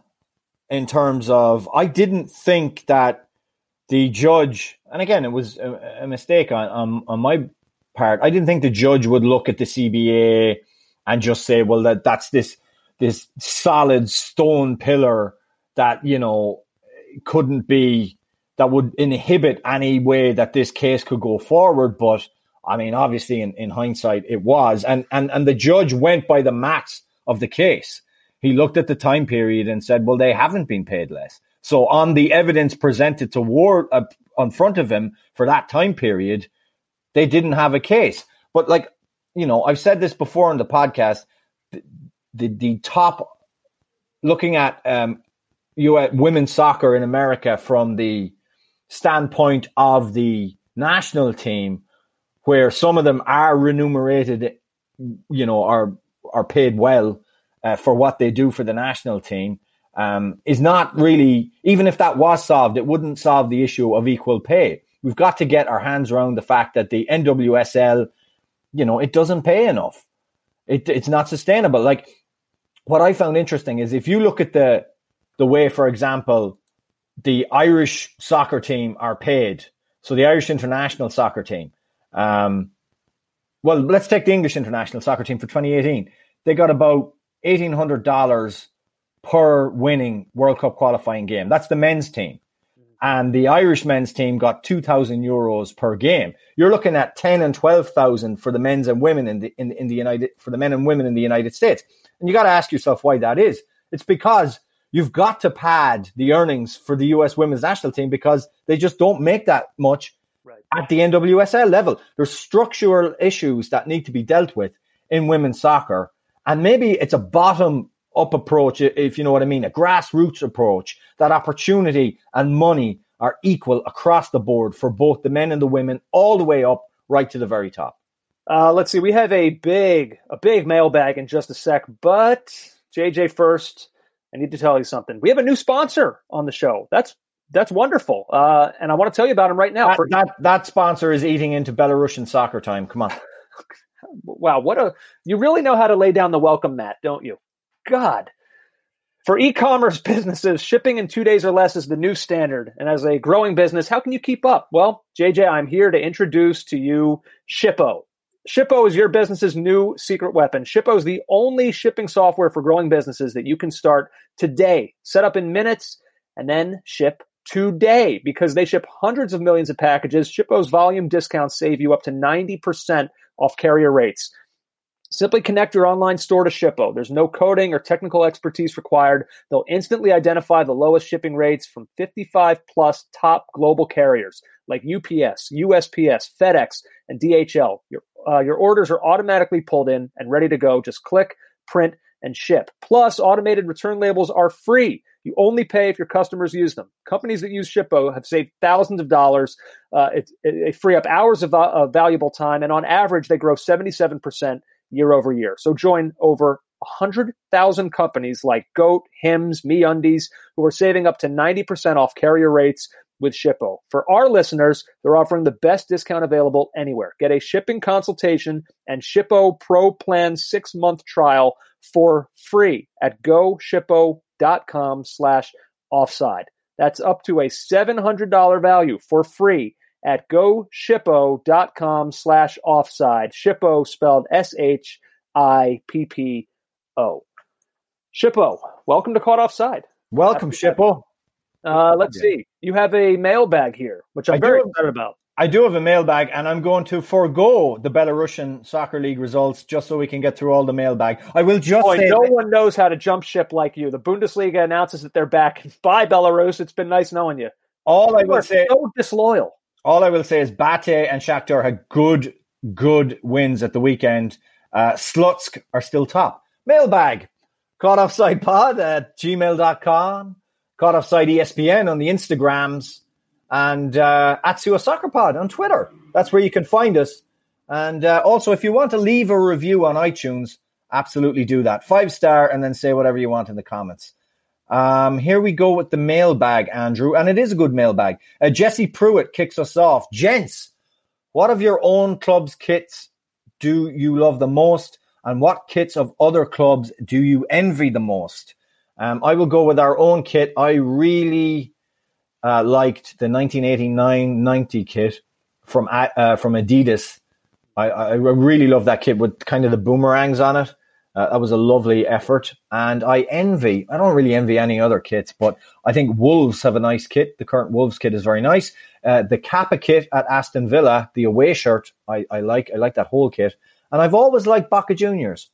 in terms of I didn't think that the judge, and again, it was a, a mistake on, on on my part. I didn't think the judge would look at the CBA and just say, "Well, that that's this this solid stone pillar that you know couldn't be that would inhibit any way that this case could go forward. But I mean, obviously, in, in hindsight, it was. And, and, and the judge went by the maths of the case. He looked at the time period and said, well, they haven't been paid less. So on the evidence presented toward, uh, on front of him for that time period, they didn't have a case. But like, you know, I've said this before on the podcast, the, the, the top, looking at um, at women's soccer in America from the standpoint of the national team, where some of them are remunerated, you know, are are paid well uh, for what they do for the national team, um, is not really. Even if that was solved, it wouldn't solve the issue of equal pay. We've got to get our hands around the fact that the NWSL, you know, it doesn't pay enough. It, it's not sustainable. Like what I found interesting is if you look at the the way, for example, the Irish soccer team are paid. So the Irish international soccer team. Um, well, let's take the English international soccer team for 2018. They got about $1,800 per winning World Cup qualifying game. That's the men's team. And the Irish men's team got 2,000 euros per game. You're looking at 10 and 12,000 for the men's and women in the, in, in the United, for the men and women in the United States. And you got to ask yourself why that is. It's because you've got to pad the earnings for the US women's national team because they just don't make that much right. at the NWSL level. There's structural issues that need to be dealt with in women's soccer. And maybe it's a bottom up approach, if you know what I mean, a grassroots approach, that opportunity and money are equal across the board for both the men and the women, all the way up right to the very top. Uh, let's see. We have a big, a big mailbag in just a sec, but JJ first. I need to tell you something. We have a new sponsor on the show. That's that's wonderful, uh, and I want to tell you about him right now. That, that, that sponsor is eating into Belarusian soccer time. Come on. wow, what a you really know how to lay down the welcome mat, don't you? God. For e-commerce businesses, shipping in two days or less is the new standard. And as a growing business, how can you keep up? Well, JJ, I'm here to introduce to you Shippo. Shippo is your business's new secret weapon. Shippo is the only shipping software for growing businesses that you can start today. Set up in minutes and then ship today because they ship hundreds of millions of packages. Shippo's volume discounts save you up to 90% off carrier rates. Simply connect your online store to Shippo. There's no coding or technical expertise required. They'll instantly identify the lowest shipping rates from 55 plus top global carriers like UPS, USPS, FedEx, and DHL. Your, uh, your orders are automatically pulled in and ready to go. Just click, print, and ship. Plus, automated return labels are free. You only pay if your customers use them. Companies that use Shippo have saved thousands of dollars. Uh, it, it, it, free up hours of, uh, valuable time, and on average, they grow 77% year over year. So join over 100,000 companies like Goat, Hims, MeUndies, who are saving up to 90% off carrier rates with Shippo. For our listeners, they're offering the best discount available anywhere. Get a shipping consultation and Shippo Pro Plan six-month trial for free at goshippo.com slash offside. That's up to a $700 value for free at goshippo.com slash offside. Shippo spelled S H I P P O. Shippo, welcome to Caught Offside. Welcome, Shippo. Uh, let's see. You have a mailbag here, which I'm I very excited about. I do have a mailbag, and I'm going to forego the Belarusian Soccer League results just so we can get through all the mailbag. I will just Boy, say no that- one knows how to jump ship like you. The Bundesliga announces that they're back. Bye, Belarus. It's been nice knowing you. All you I will say, so disloyal all I will say is Bate and Shakhtar had good, good wins at the weekend. Uh, Slutsk are still top. Mailbag. Caught Offside Pod at gmail.com. Caught Offside ESPN on the Instagrams. And uh, at Suo Soccer Pod on Twitter. That's where you can find us. And uh, also, if you want to leave a review on iTunes, absolutely do that. Five star and then say whatever you want in the comments. Um, here we go with the mailbag, Andrew, and it is a good mailbag. Uh, Jesse Pruitt kicks us off. Gents, what of your own club's kits do you love the most, and what kits of other clubs do you envy the most? Um, I will go with our own kit. I really uh, liked the 1989-90 kit from uh, from Adidas. I, I really love that kit with kind of the boomerangs on it. Uh, that was a lovely effort. And I envy, I don't really envy any other kits, but I think Wolves have a nice kit. The current Wolves kit is very nice. Uh, the Kappa kit at Aston Villa, the away shirt, I, I like. I like that whole kit. And I've always liked Boca Juniors.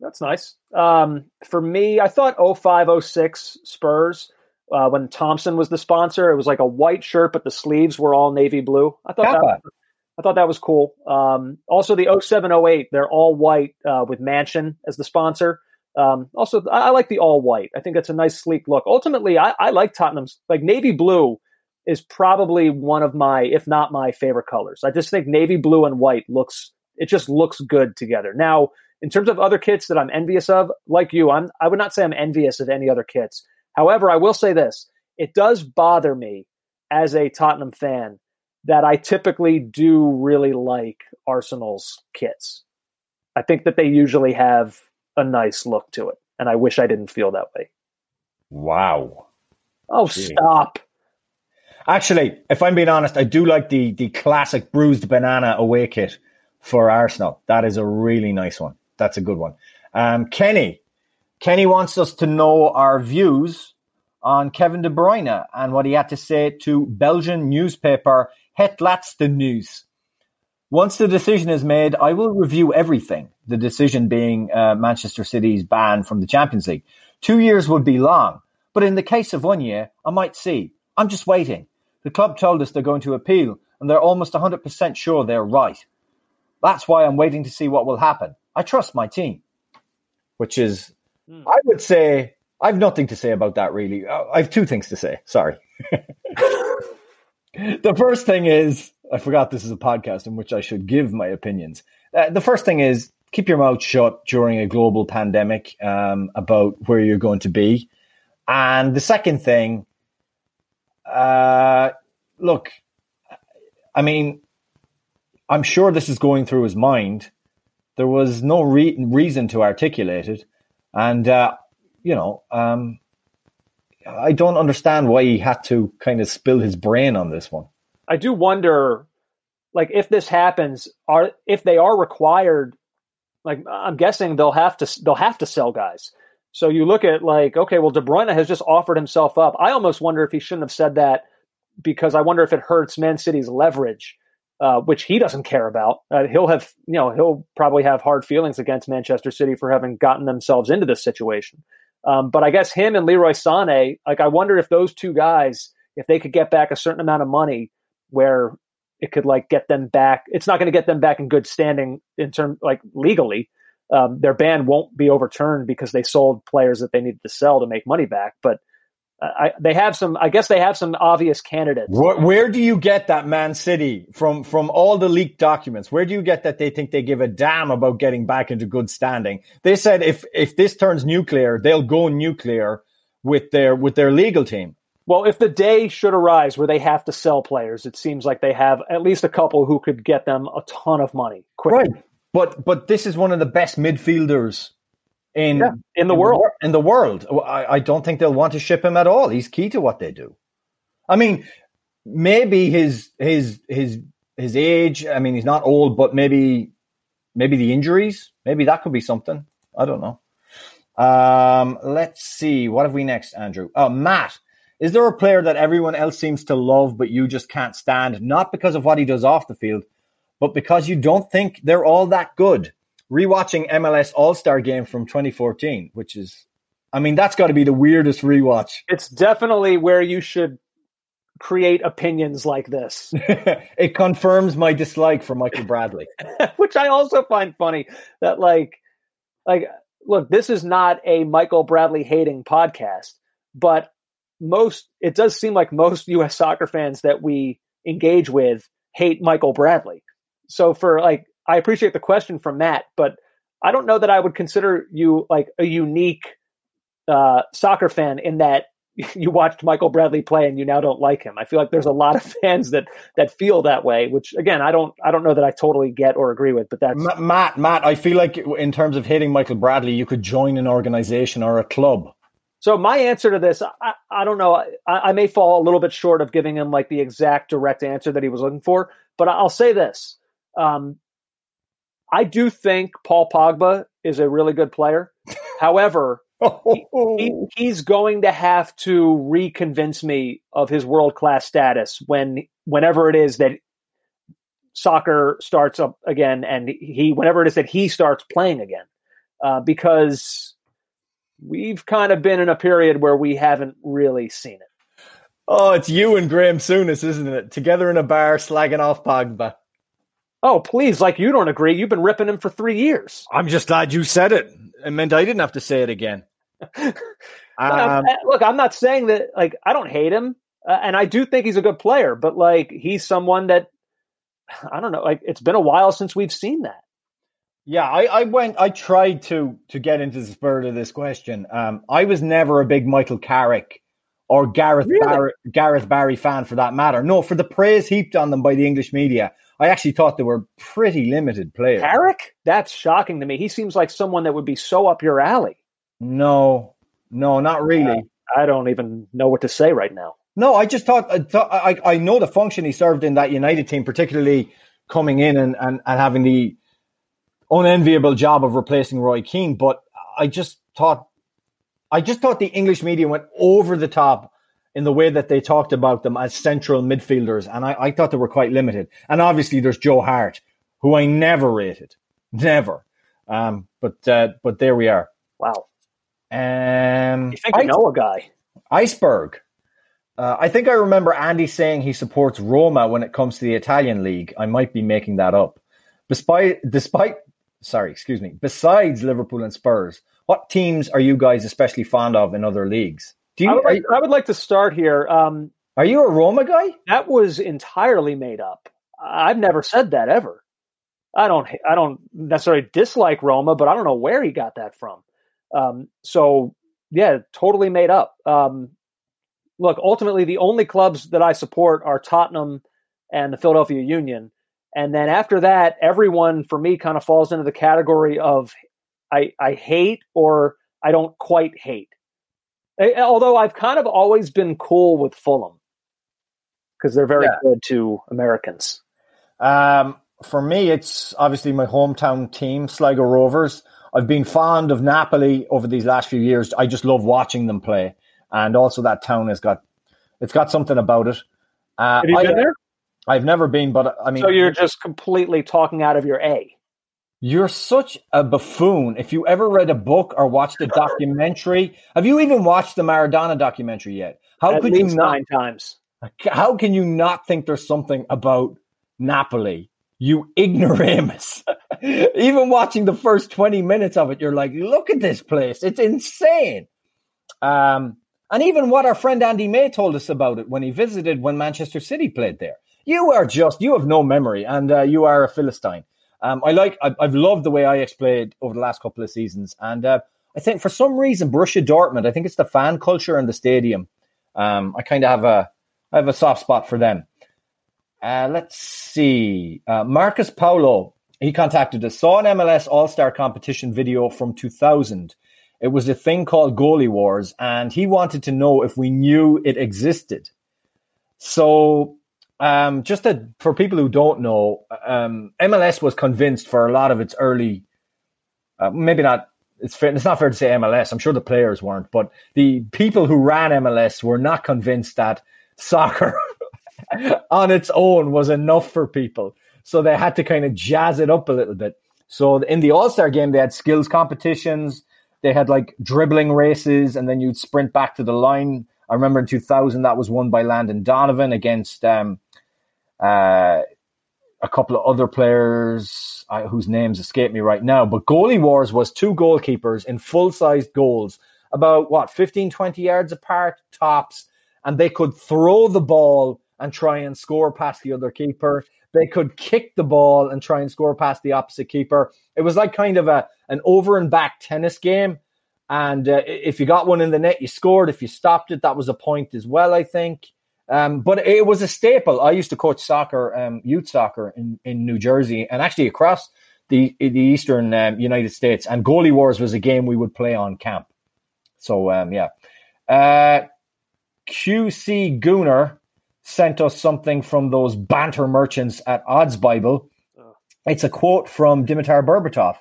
That's nice. Um, for me, I thought 0506 Spurs, uh, when Thomson was the sponsor, it was like a white shirt, but the sleeves were all navy blue. I thought Kappa. that I thought that was cool. Um, also, the 0708, they're all white uh, with Mansion as the sponsor. Um, also, I, I, like the all white. I think it's a nice, sleek look. Ultimately, I, I, like Tottenham's. Like navy blue is probably one of my, if not my favorite colors. I just think navy blue and white looks. It just looks good together. Now, in terms of other kits that I'm envious of, like you, I'm. I would not say I'm envious of any other kits. However, I will say this: it does bother me as a Tottenham fan that I typically do really like Arsenal's kits. I think that they usually have a nice look to it, and I wish I didn't feel that way. Wow. Oh, Gee. stop. Actually, if I'm being honest, I do like the the classic bruised banana away kit for Arsenal. That is a really nice one. That's a good one. Um, Kenny, Kenny wants us to know our views on Kevin De Bruyne and what he had to say to Belgian newspaper Het Laatste Nieuws. Once the decision is made, I will review everything. The decision being uh, Manchester City's ban from the Champions League. Two years would be long, but in the case of one year, I might see. I'm just waiting. The club told us they're going to appeal, and they're almost 100% sure they're right. That's why I'm waiting to see what will happen. I trust my team. Which is, mm. I would say, I've nothing to say about that really. Uh, I have two things to say. Sorry. the first thing is, I forgot this is a podcast in which I should give my opinions. Uh, the first thing is keep your mouth shut during a global pandemic um, about where you're going to be. And the second thing, uh, look, I mean, I'm sure this is going through his mind. There was no re- reason to articulate it. And, uh, you know, um, I don't understand why he had to kind of spill his brain on this one. I do wonder, like, if this happens, are if they are required, like, I'm guessing they'll have to they'll have to sell guys. So you look at like, okay, well, De Bruyne has just offered himself up. I almost wonder if he shouldn't have said that because I wonder if it hurts Man City's leverage, uh, which he doesn't care about. Uh, he'll have, you know, he'll probably have hard feelings against Manchester City for having gotten themselves into this situation. Um, but I guess him and Leroy Sané, like, I wonder if those two guys, if they could get back a certain amount of money where it could like get them back. It's not going to get them back in good standing in term like legally. Um, their ban won't be overturned because they sold players that they needed to sell to make money back. But I, they have some. I guess they have some obvious candidates. Where, where, do you get that Man City from? From all the leaked documents, where do you get that they think they give a damn about getting back into good standing? They said if if this turns nuclear, they'll go nuclear with their with their legal team. Well, if the day should arise where they have to sell players, it seems like they have at least a couple who could get them a ton of money quickly. Right. But but this is one of the best midfielders in yeah, in the in world. The, in the world, I, I don't think they'll want to ship him at all. He's key to what they do. I mean, maybe his his his his age. I mean, he's not old, but maybe maybe the injuries. Maybe that could be something. I don't know. Um, let's see. What have we next, Andrew? Oh, Matt. Is there a player that everyone else seems to love, but you just can't stand, not because of what he does off the field, but because you don't think they're all that good? Rewatching MLS All Star Game from 2014, which is, I mean, that's got to be the weirdest rewatch. It's definitely where you should create opinions like this. it confirms my dislike for Michael Bradley, which I also find funny that like, like, look, this is not a Michael Bradley hating podcast, but most, it does seem like most U.S. soccer fans that we engage with hate Michael Bradley. So for like I appreciate the question from Matt, but I don't know that I would consider you like a unique uh, soccer fan in that you watched Michael Bradley play and you now don't like him. I feel like there's a lot of fans that that feel that way, which again, I don't I don't know that I totally get or agree with, but that's Matt, Matt, I feel like in terms of hating Michael Bradley, you could join an organization or a club. So my answer to this, I, I don't know. I, I may fall a little bit short of giving him like the exact direct answer that he was looking for, but I'll say this. Um, I do think Paul Pogba is a really good player. However, he, he, he's going to have to reconvince me of his world class status when whenever it is that soccer starts up again, and he whenever it is that he starts playing again, uh, because we've kind of been in a period where we haven't really seen it. Oh, it's you and Graeme Souness, isn't it? Together in a bar, slagging off Pogba. Oh, please, like you don't agree. You've been ripping him for three years. I'm just glad you said it. It meant I didn't have to say it again. um, uh, look, I'm not saying that, like, I don't hate him. Uh, and I do think he's a good player, but, like, he's someone that, I don't know, like, it's been a while since we've seen that. Yeah, I, I went. I tried to to get into the spirit of this question. Um, I was never a big Michael Carrick or Gareth really? Barry, Gareth Barry fan for that matter. No, for the praise heaped on them by the English media, I actually thought they were pretty limited players. Carrick? That's shocking to me. He seems like someone that would be so up your alley. No, no, not really. Uh, I don't even know what to say right now. No, I just thought, I, thought, I, I know the function he served in that United team, particularly coming in and, and, and having the unenviable job of replacing Roy Keane. But I just thought, I just thought the English media went over the top in the way that they talked about them as central midfielders, and I, I thought they were quite limited. And obviously, there's Joe Hart, who I never rated, never. Um, but uh, but there we are. Wow. Um, you think you know a guy? Iceberg. Uh, I think I remember Andy saying he supports Roma when it comes to the Italian league. I might be making that up. Despite, despite, sorry, excuse me. Besides Liverpool and Spurs, what teams are you guys especially fond of in other leagues? Do you, I, would like, I would like to start here. Um, are you a Roma guy? That was entirely made up. I've never said that ever. I don't. I don't necessarily dislike Roma, but I don't know where he got that from. Um, so yeah, totally made up. Um, look, ultimately, the only clubs that I support are Tottenham and the Philadelphia Union, and then after that, everyone for me kind of falls into the category of I, I hate or I don't quite hate. Although I've kind of always been cool with Fulham because they're very yeah. good to Americans. Um, for me, it's obviously my hometown team, Sligo Rovers. I've been fond of Napoli over these last few years. I just love watching them play, and also that town has got it's got something about it. Uh, Have you I, been there? I've never been, but I mean, so you're just completely talking out of your A. You're such a buffoon. If you ever read a book or watched a documentary, have you even watched the Maradona documentary yet? How At could you not, nine times? How can you not think there's something about Napoli? You ignoramus. even watching the first 20 minutes of it, you're like, look at this place. It's insane. Um, and even what our friend Andy May told us about it when he visited when Manchester City played there. You are just, you have no memory and uh, you are a Philistine. Um, I like, I've, I've, loved the way Ajax played over the last couple of seasons. And uh, I think for some reason, Borussia Dortmund, I think it's the fan culture and the stadium. Um, I kind of have a, I have a soft spot for them. Uh, let's see. Uh, Marcus Paulo, he contacted us, saw an MLS All Star competition video from 2000. It was a thing called Goalie Wars, and he wanted to know if we knew it existed. So um, just to, for people who don't know, um, MLS was convinced for a lot of its early, uh, maybe not. It's fair, it's not fair to say MLS. I'm sure the players weren't, but the people who ran MLS were not convinced that soccer on its own was enough for people. So they had to kind of jazz it up a little bit. So in the All Star game, they had skills competitions. They had like dribbling races, and then you'd sprint back to the line. I remember in 2000 that was won by Landon Donovan against um, uh, a couple of other players whose names escape me right now. But Goalie Wars was two goalkeepers in full sized goals, about what, 15, 20 yards apart, tops, and they could throw the ball and try and score past the other keeper. They could kick the ball and try and score past the opposite keeper. It was like kind of a an over and back tennis game. And uh, if you got one in the net, you scored. If you stopped it, that was a point as well, I think. Um, but it was a staple. I used to coach soccer, um, youth soccer in, in New Jersey and actually across the the eastern um, United States. And Goalie Wars was a game we would play on camp. So um, yeah, uh, QC Gooner sent us something from those banter merchants at Odds Bible. It's a quote from Dimitar Berbatov.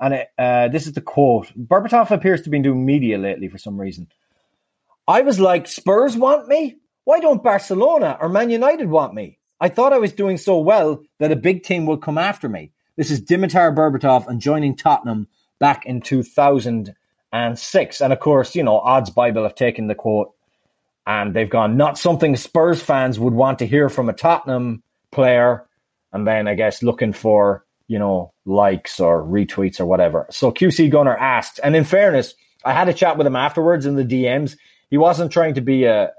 And it, uh, this is the quote. Berbatov appears to be doing media lately for some reason. I was like, Spurs want me? Why don't Barcelona or Man United want me? I thought I was doing so well that a big team would come after me. This is Dimitar Berbatov and joining Tottenham back in 2006. And of course, you know, Odds Bible have taken the quote and they've gone, not something Spurs fans would want to hear from a Tottenham player. And then I guess looking for, you know, likes or retweets or whatever. So QC Gooner asked, and in fairness, I had a chat with him afterwards in the DMs. He wasn't trying to be a,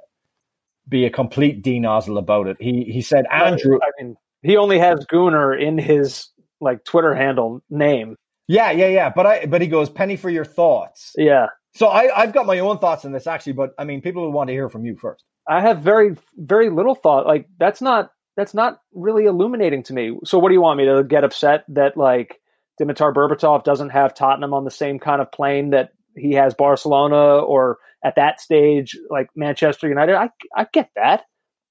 be a complete D nozzle about it. He he said Andrew. I mean, he only has Gooner in his like Twitter handle name. Yeah, yeah, yeah. But I but he goes penny for your thoughts. Yeah. So I I've got my own thoughts on this actually, but I mean, people would want to hear from you first. I have very very little thought. Like that's not that's not really illuminating to me. So what do you want me to get upset that like Dimitar Berbatov doesn't have Tottenham on the same kind of plane that he has Barcelona or at that stage like Manchester United. I I get that.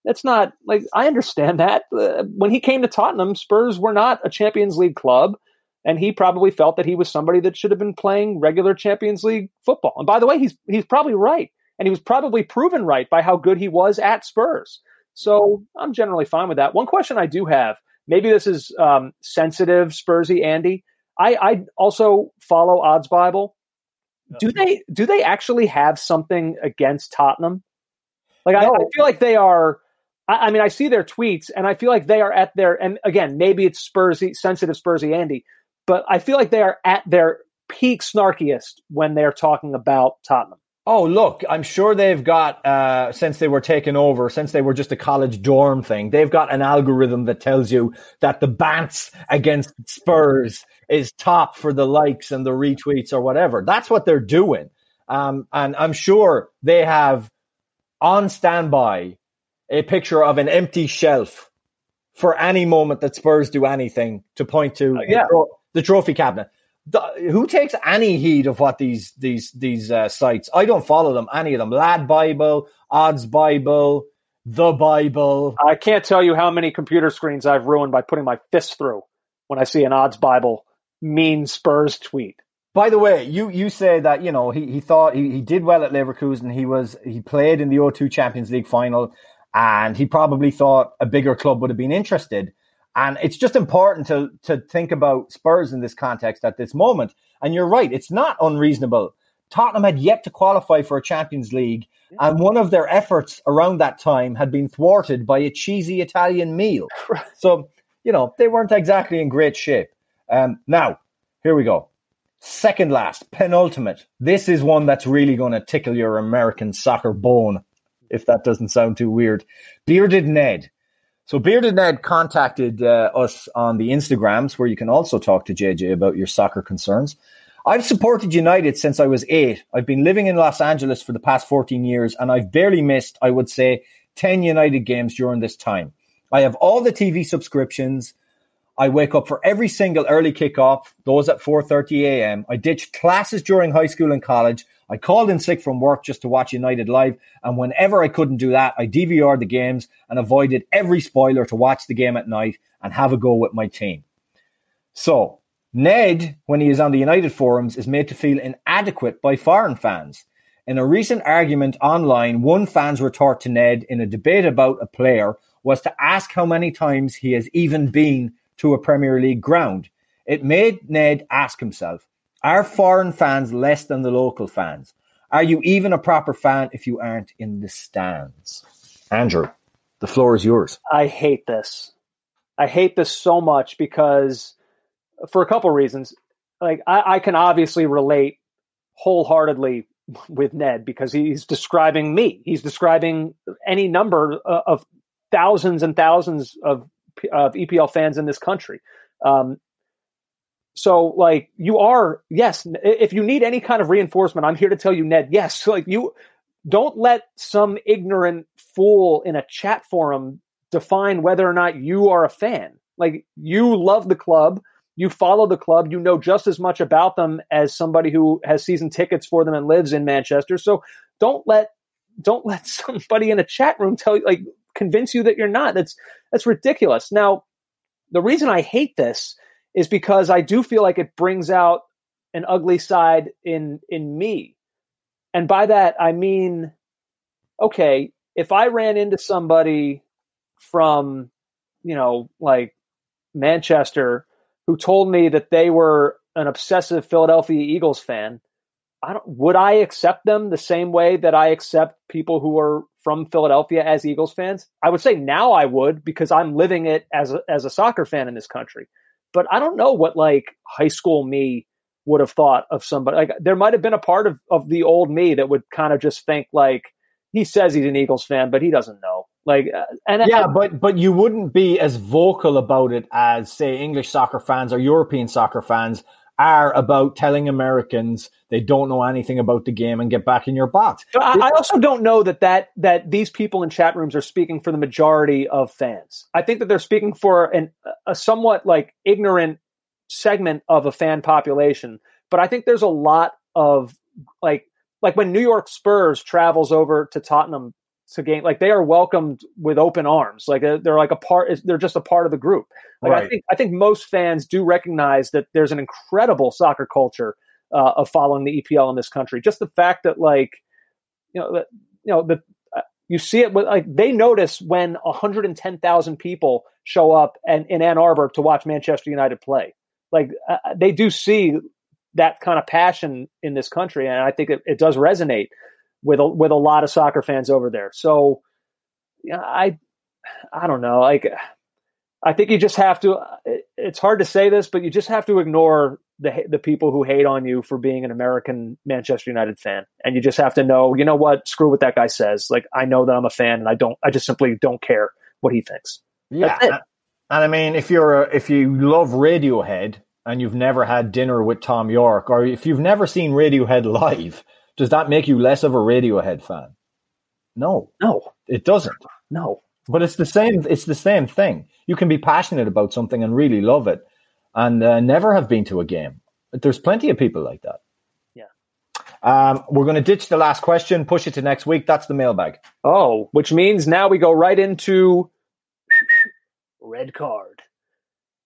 That's not like I understand that. Uh, when he came to Tottenham, Spurs were not a Champions League club, and he probably felt that he was somebody that should have been playing regular Champions League football. And by the way, he's he's probably right, and he was probably proven right by how good he was at Spurs. So I'm generally fine with that. One question I do have, maybe this is um, sensitive, Spursy Andy. I, I also follow Odds Bible, do they do they actually have something against Tottenham? Like no. I, I, feel like they are. I, I, mean, I see their tweets, and I feel like they are at their. And again, maybe it's Spursy, sensitive Spursy Andy, but I feel like they are at their peak snarkiest when they're talking about Tottenham. Oh, look, I'm sure they've got, uh, since they were taken over, since they were just a college dorm thing, they've got an algorithm that tells you that the bants against Spurs is top for the likes and the retweets or whatever. That's what they're doing. Um, and I'm sure they have on standby a picture of an empty shelf for any moment that Spurs do anything to point to uh, yeah. the, tro- the trophy cabinet the, who takes any heed of what these these these uh, sites? I don't follow them. Any of them? Lad Bible, Odds Bible, the Bible. I can't tell you how many computer screens I've ruined by putting my fist through when I see an Odds Bible mean Spurs tweet. By the way, you you say that you know he, he thought he, he did well at Leverkusen. He was he played in the O2 Champions League final, and he probably thought a bigger club would have been interested. And it's just important to to think about Spurs in this context at this moment. And you're right; it's not unreasonable. Tottenham had yet to qualify for a Champions League, and one of their efforts around that time had been thwarted by a cheesy Italian meal. So you know they weren't exactly in great shape. Um, now here we go. Second last, penultimate. This is one that's really going to tickle your American soccer bone, if that doesn't sound too weird. Bearded Ned. So Bearded Ned contacted uh, us on the Instagrams, where you can also talk to JJ about your soccer concerns. I've supported United since I was eight. I've been living in Los Angeles for the past 14 years, and I've barely missed, I would say, 10 United games during this time. I have all the TV subscriptions. I wake up for every single early kickoff, those at 4:30 a.m. I ditched classes during high school and college. I called in sick from work just to watch United live, and whenever I couldn't do that, I DVR'd the games and avoided every spoiler to watch the game at night and have a go with my team. So, Ned, when he is on the United forums, is made to feel inadequate by foreign fans. In a recent argument online, one fan's retort to Ned in a debate about a player was to ask how many times he has even been to a Premier League ground. It made Ned ask himself, are foreign fans less than the local fans? Are you even a proper fan if you aren't in the stands? Andrew, the floor is yours. I hate this. I hate this so much because for a couple reasons. Like I, I can obviously relate wholeheartedly with Ned because he's describing me. He's describing any number uh, of thousands and thousands of of EPL fans in this country. Um, so like you are, yes, if you need any kind of reinforcement, I'm here to tell you, Ned, yes, like you don't let some ignorant fool in a chat forum define whether or not you are a fan. Like you love the club, you follow the club, you know just as much about them as somebody who has season tickets for them and lives in Manchester. So don't let don't let somebody in a chat room tell you like convince you that you're not. That's that's ridiculous. Now, the reason I hate this is because I do feel like it brings out an ugly side in in me. And by that I mean okay, if I ran into somebody from, you know, like Manchester who told me that they were an obsessive Philadelphia Eagles fan, I don't, would I accept them the same way that I accept people who are from Philadelphia as Eagles fans? I would say now I would because I'm living it as a, as a soccer fan in this country. But I don't know what like high school me would have thought of somebody. Like there might have been a part of, of the old me that would kind of just think like he says he's an Eagles fan, but he doesn't know. Like, uh, and yeah, but but you wouldn't be as vocal about it as say English soccer fans or European soccer fans are about telling Americans they don't know anything about the game and get back in your box. I, I, also don't know that, that that these people in chat rooms are speaking for the majority of fans. I think that they're speaking for an, a somewhat like ignorant segment of a fan population. But I think there's a lot of like like when New York Spurs travels over to Tottenham to game like they are welcomed with open arms. Like uh, they're like a part they're just a part of the group. Like right. i think i think most fans do recognize that there's an incredible soccer culture uh, of following the epl in this country. Just the fact that like you know that you know the uh, you see it with like they notice when 110,000 people show up and in Ann Arbor to watch Manchester United play. Like uh, they do see that kind of passion in this country and i think it, it does resonate with a, with a lot of soccer fans over there. So, yeah, I I don't know. Like, I think you just have to. It's hard to say this, but you just have to ignore the the people who hate on you for being an American Manchester United fan, and you just have to know, you know what? Screw what that guy says. Like, I know that I'm a fan, and I don't. I just simply don't care what he thinks. Yeah, and I mean, if you're a, if you love Radiohead and you've never had dinner with Thom Yorke, or if you've never seen Radiohead live does that make you less of a Radiohead fan? No, no, it doesn't. No, but it's the same. It's the same thing. You can be passionate about something and really love it, and uh, never have been to a game. There's plenty of people like that. Yeah. Um, we're going to ditch the last question, push it to next week. That's the mailbag. Oh, which means now we go right into red card.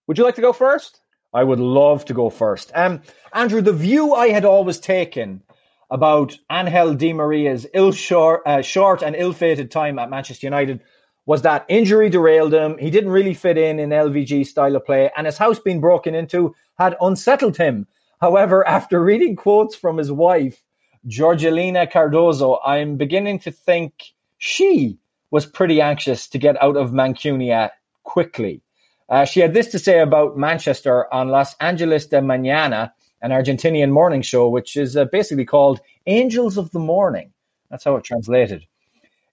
Would you like to go first? I would love to go first. Um, Andrew, the view I had always taken about Angel Di Maria's ill short, uh, short and ill-fated time at Manchester United was that injury derailed him. He didn't really fit in in LVG style of play, and his house being broken into had unsettled him. However, after reading quotes from his wife, Jorgelina Cardozo, I'm beginning to think she was pretty anxious to get out of Mancunia quickly. Uh, she had this to say about Manchester on Los Angeles de Mañana, an Argentinian morning show, which is uh, basically called Angels of the Morning. That's how it translated.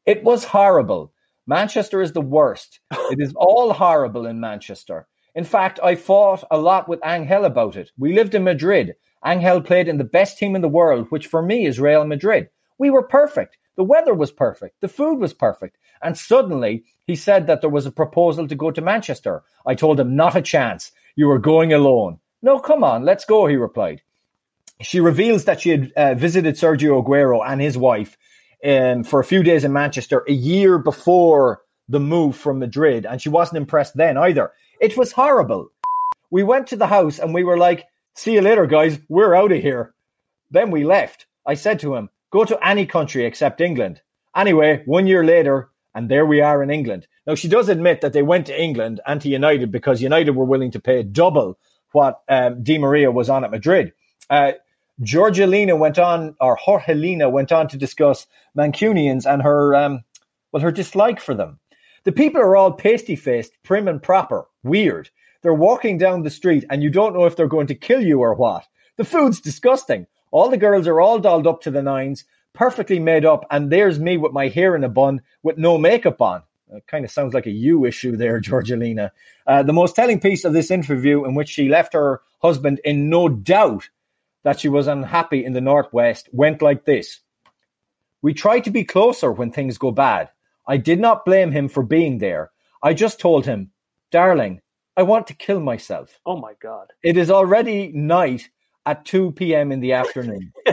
It was horrible. Manchester is the worst. It is all horrible in Manchester. In fact, I fought a lot with Angel about it. We lived in Madrid. Angel played in the best team in the world, which for me is Real Madrid. We were perfect. The weather was perfect. The food was perfect. And suddenly he said that there was a proposal to go to Manchester. I told him, not a chance. You are going alone. No, come on, let's go, he replied. She reveals that she had uh, visited Sergio Aguero and his wife um, for a few days in Manchester a year before the move from Madrid, and she wasn't impressed then either. It was horrible. We went to the house and we were like, see you later, guys, we're out of here. Then we left. I said to him, go to any country except England. Anyway, one year later, and there we are in England. Now, she does admit that they went to England and to United because United were willing to pay double what um, Di Maria was on at Madrid. Uh, Georgelina went on, or Jorgelina went on to discuss Mancunians and her, um, well, her dislike for them. The people are all pasty faced, prim and proper, weird. They're walking down the street and you don't know if they're going to kill you or what. The food's disgusting. All the girls are all dolled up to the nines perfectly made up, and there's me with my hair in a bun with no makeup on. It kind of sounds like a you issue there, Georgelina. Uh, the most telling piece of this interview, in which she left her husband in no doubt that she was unhappy in the Northwest, went like this We try to be closer when things go bad. I did not blame him for being there. I just told him, Darling, I want to kill myself. Oh my God. It is already night at 2 p.m. in the afternoon.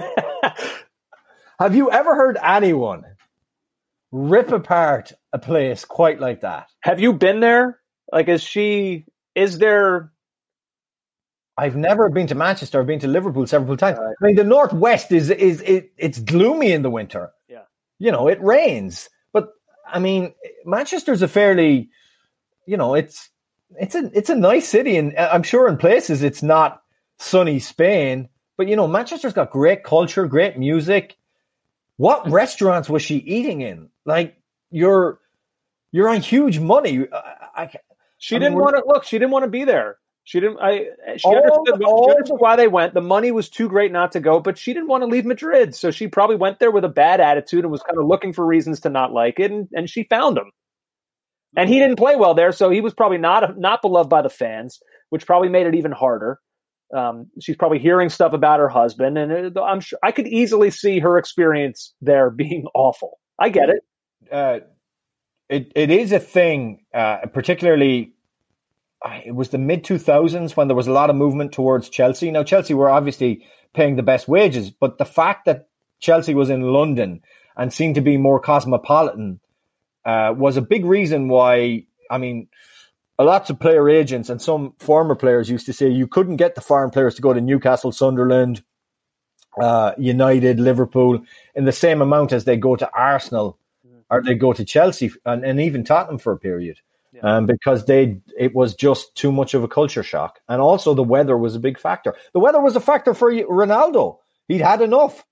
Have you ever heard anyone rip apart a place quite like that? Have you been there? Like, is she? Is there? I've never been to Manchester. I've been to Liverpool several times. Right. I mean, the northwest is is it, it's gloomy in the winter. Yeah, you know, it rains. But I mean, Manchester's a fairly, you know, it's it's a it's a nice city, and uh, I'm sure in places it's not sunny Spain. But you know, Manchester's got great culture, great music. What restaurants was she eating in? Like you're you're on huge money. I, I, she I didn't want to look. She didn't want to be there. She didn't. I. She all, understood, all, she understood why they went. The money was too great not to go, but she didn't want to leave Madrid, so she probably went there with a bad attitude and was kind of looking for reasons to not like it, and, and she found them. And he mm. didn't play well there, so he was probably not not beloved by the fans, which probably made it even harder. Um, she's probably hearing stuff about her husband, and it, I'm sure I could easily see her experience there being awful. I get mm. it. Uh, it it is a thing, uh, particularly. It was the mid 2000s when there was a lot of movement towards Chelsea. Now, Chelsea were obviously paying the best wages, but the fact that Chelsea was in London and seemed to be more cosmopolitan uh, was a big reason why. I mean, a lots of player agents and some former players used to say you couldn't get the foreign players to go to Newcastle, Sunderland, uh, United, Liverpool in the same amount as they go to Arsenal or they go to Chelsea and, and even Tottenham for a period. Yeah. Um, because they it was just too much of a culture shock, and also the weather was a big factor. The weather was a factor for Ronaldo. He'd had enough.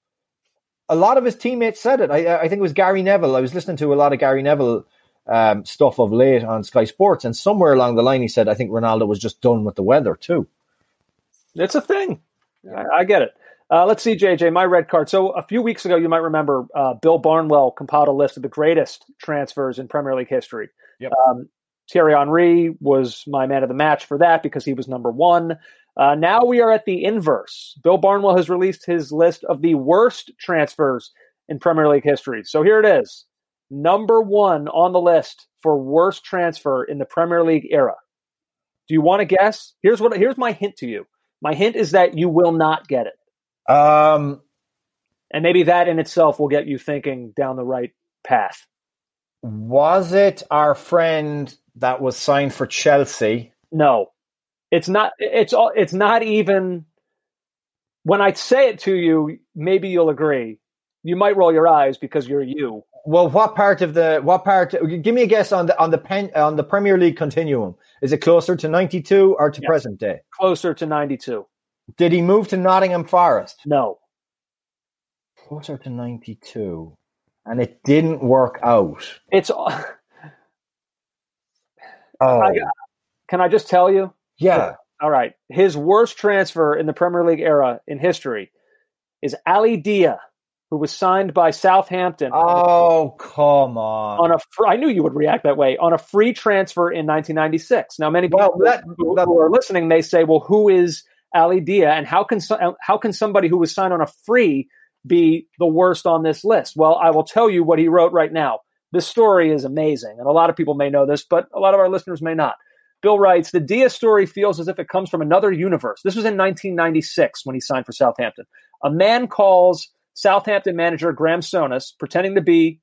A lot of his teammates said it. I, I think it was Gary Neville. I was listening to a lot of Gary Neville um, stuff of late on Sky Sports, and somewhere along the line he said, "I think Ronaldo was just done with the weather too." It's a thing. I, I get it. Uh, let's see, JJ, my red card. So a few weeks ago, you might remember uh, Bill Barnwell compiled a list of the greatest transfers in Premier League history. Yep. Um, Thierry Henry was my man of the match for that because he was number one. Uh, now we are at the inverse. Bill Barnwell has released his list of the worst transfers in Premier League history. So here it is number one on the list for worst transfer in the Premier League era. Do you want to guess? Here's what here's my hint to you. My hint is that you will not get it. Um and maybe that in itself will get you thinking down the right path. Was it our friend that was signed for Chelsea? No. It's not. It's all. It's not even. When I say it to you, maybe you'll agree. You might roll your eyes because you're you. Well, what part of the what part? Give me a guess on the on the pen, on the Premier League continuum. Is it closer to ninety two or to Yes. present day? Closer to 92. Did he move to Nottingham Forest? No. Closer to ninety two, and it didn't work out. It's. Oh, I- Can I just tell you? yeah. All right. His worst transfer in the Premier League era in history is Ali Dia, who was signed by Southampton Oh, come on. on a. Fr- I knew you would react that way on a free transfer in 1996. Now, many people Well, that- who, who are listening may say, "Well, who is Ali Dia, and how can so- how can somebody who was signed on a free be the worst on this list?" Well, I will tell you what he wrote right now. This story is amazing, and a lot of people may know this, but a lot of our listeners may not. Bill writes, the Dia story feels as if it comes from another universe. This was in 1996 when he signed for Southampton. A man calls Southampton manager Graeme Souness, pretending to be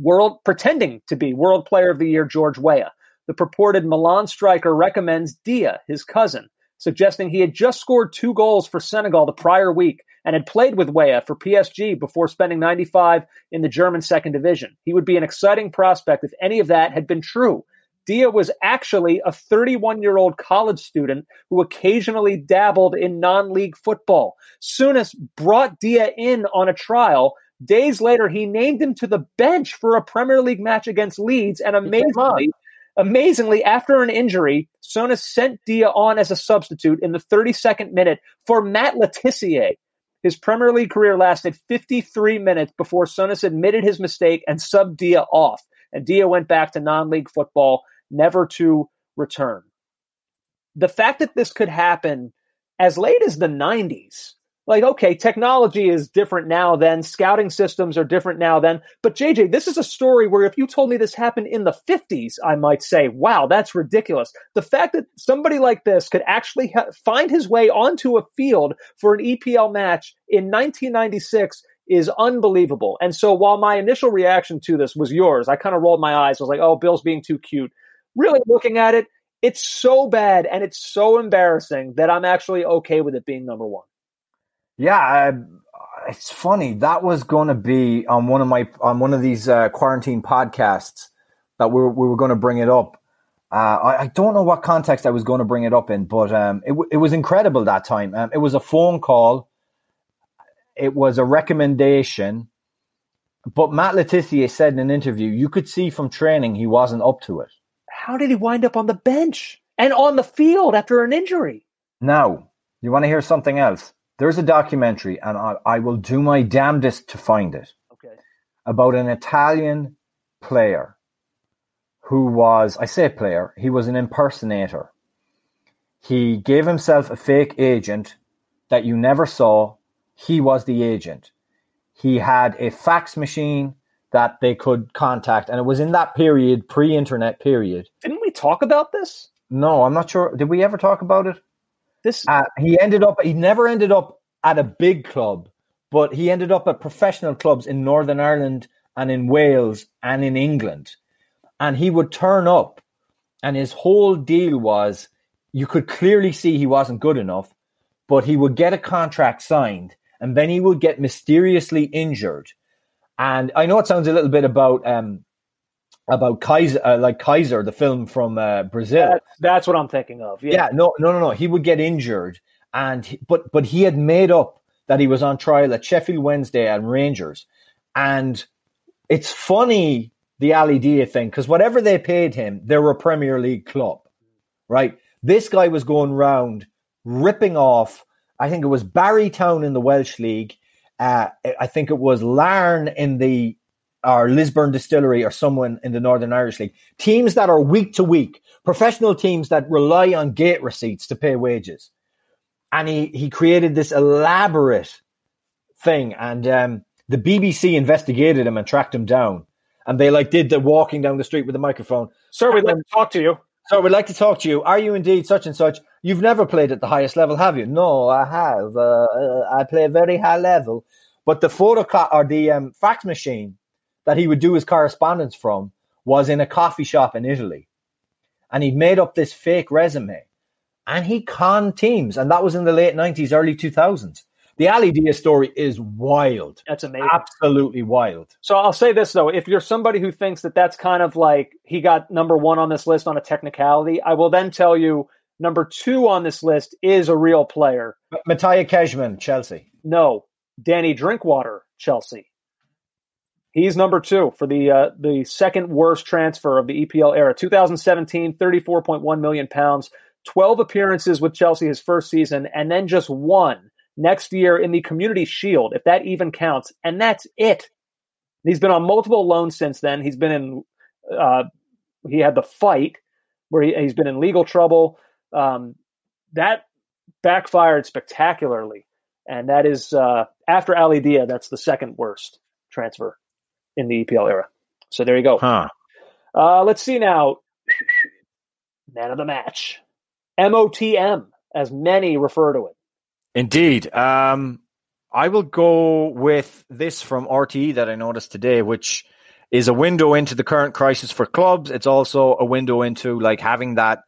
world, pretending to be World Player of the Year George Weah. The purported Milan striker recommends Dia, his cousin, suggesting he had just scored two goals for Senegal the prior week and had played with Weah for PSG before spending 95 in the German second division. He would be an exciting prospect if any of that had been true. Dia was actually a 31 year old college student who occasionally dabbled in non league football. Souness brought Dia in on a trial. Days later, he named him to the bench for a Premier League match against Leeds, and amazingly, amazingly, after an injury, Souness sent Dia on as a substitute in the 32nd minute for Matt Le Tissier. His Premier League career lasted 53 minutes before Souness admitted his mistake and subbed Dia off. And Dia went back to non league football, never to return. The fact that this could happen as late as the 90s, like, okay, technology is different now then, scouting systems are different now then. But JJ, this is a story where if you told me this happened in the 50s, I might say, wow, that's ridiculous. The fact that somebody like this could actually ha- find his way onto a field for an EPL match in 1996 is unbelievable. And so while my initial reaction to this was yours, I kind of rolled my eyes. I was like, oh, Bill's being too cute. Really looking at it, it's so bad and it's so embarrassing that I'm actually okay with it being number one. Yeah, uh, it's funny. That was going to be on one of my on one of these uh, quarantine podcasts that we were, we were going to bring it up. Uh, I, I don't know what context I was going to bring it up in, but um, it, it was incredible that time. Um, it was a phone call. It was a recommendation, but Matt Le Tissier said in an interview, you could see from training he wasn't up to it. How did he wind up on the bench and on the field after an injury? Now, you want to hear something else? There's a documentary, and I, I will do my damnedest to find it. Okay. about an Italian player who was, I say player, he was an impersonator. He gave himself a fake agent that you never saw. He was the agent. He had a fax machine that they could contact, and it was in that period, pre internet period. Didn't we talk about this? No, I'm not sure. Did we ever talk about it? This Uh, he ended up, he never ended up at a big club, but he ended up at professional clubs in Northern Ireland and in Wales and in England. And he would turn up, and his whole deal was you could clearly see he wasn't good enough, but he would get a contract signed, and then he would get mysteriously injured. And I know it sounds a little bit about um, about Kaiser, uh, like Kaiser, the film from uh, Brazil. that's, that's what I'm thinking of. Yeah. Yeah, no, no, no, no. He would get injured, and he- but but he had made up that he was on trial at Sheffield Wednesday and Rangers, and it's funny the Ali Dia thing because whatever they paid him, they were a Premier League club, right? This guy was going round ripping off. I think it was Barry Town in the Welsh League. Uh, I think it was Larne in the or Lisburn Distillery or someone in the Northern Irish League. Teams that are week to week, professional teams that rely on gate receipts to pay wages. And he, he created this elaborate thing. And um, the BBC investigated him and tracked him down. And they like did the walking down the street with the microphone. Sir, we'd like to talk to you. So we'd like to talk to you. Are you indeed such and such? You've never played at the highest level, have you? No, I have. Uh, uh, I play a very high level. But the photocop or the um, fax machine that he would do his correspondence from was in a coffee shop in Italy. And he'd made up this fake resume. and he conned teams, and that was in the late nineties, early two thousands. The Ali Dia story is wild. That's amazing. Absolutely wild. So I'll say this though: if you're somebody who thinks that that's kind of like he got number one on this list on a technicality, I will then tell you number two on this list is a real player. Mateja Kežman, Chelsea. No, Danny Drinkwater, Chelsea. He's number two for the uh, the second worst transfer of the EPL era. 2017, 34.1 million pounds, 12 appearances with Chelsea his first season, and then just one next year in the Community Shield, if that even counts, and that's it. He's been on multiple loans since then. He's been in. Uh, he had the fight where he, has been in legal trouble. Um, that backfired spectacularly, and that is uh, after Ali Dia. That's the second worst transfer in the EPL era. So there you go. Huh. Uh, let's see now. Man of the match. MOTM, as many refer to it. Indeed. Um, I will go with this from RTE that I noticed today, which is a window into the current crisis for clubs. It's also a window into like having that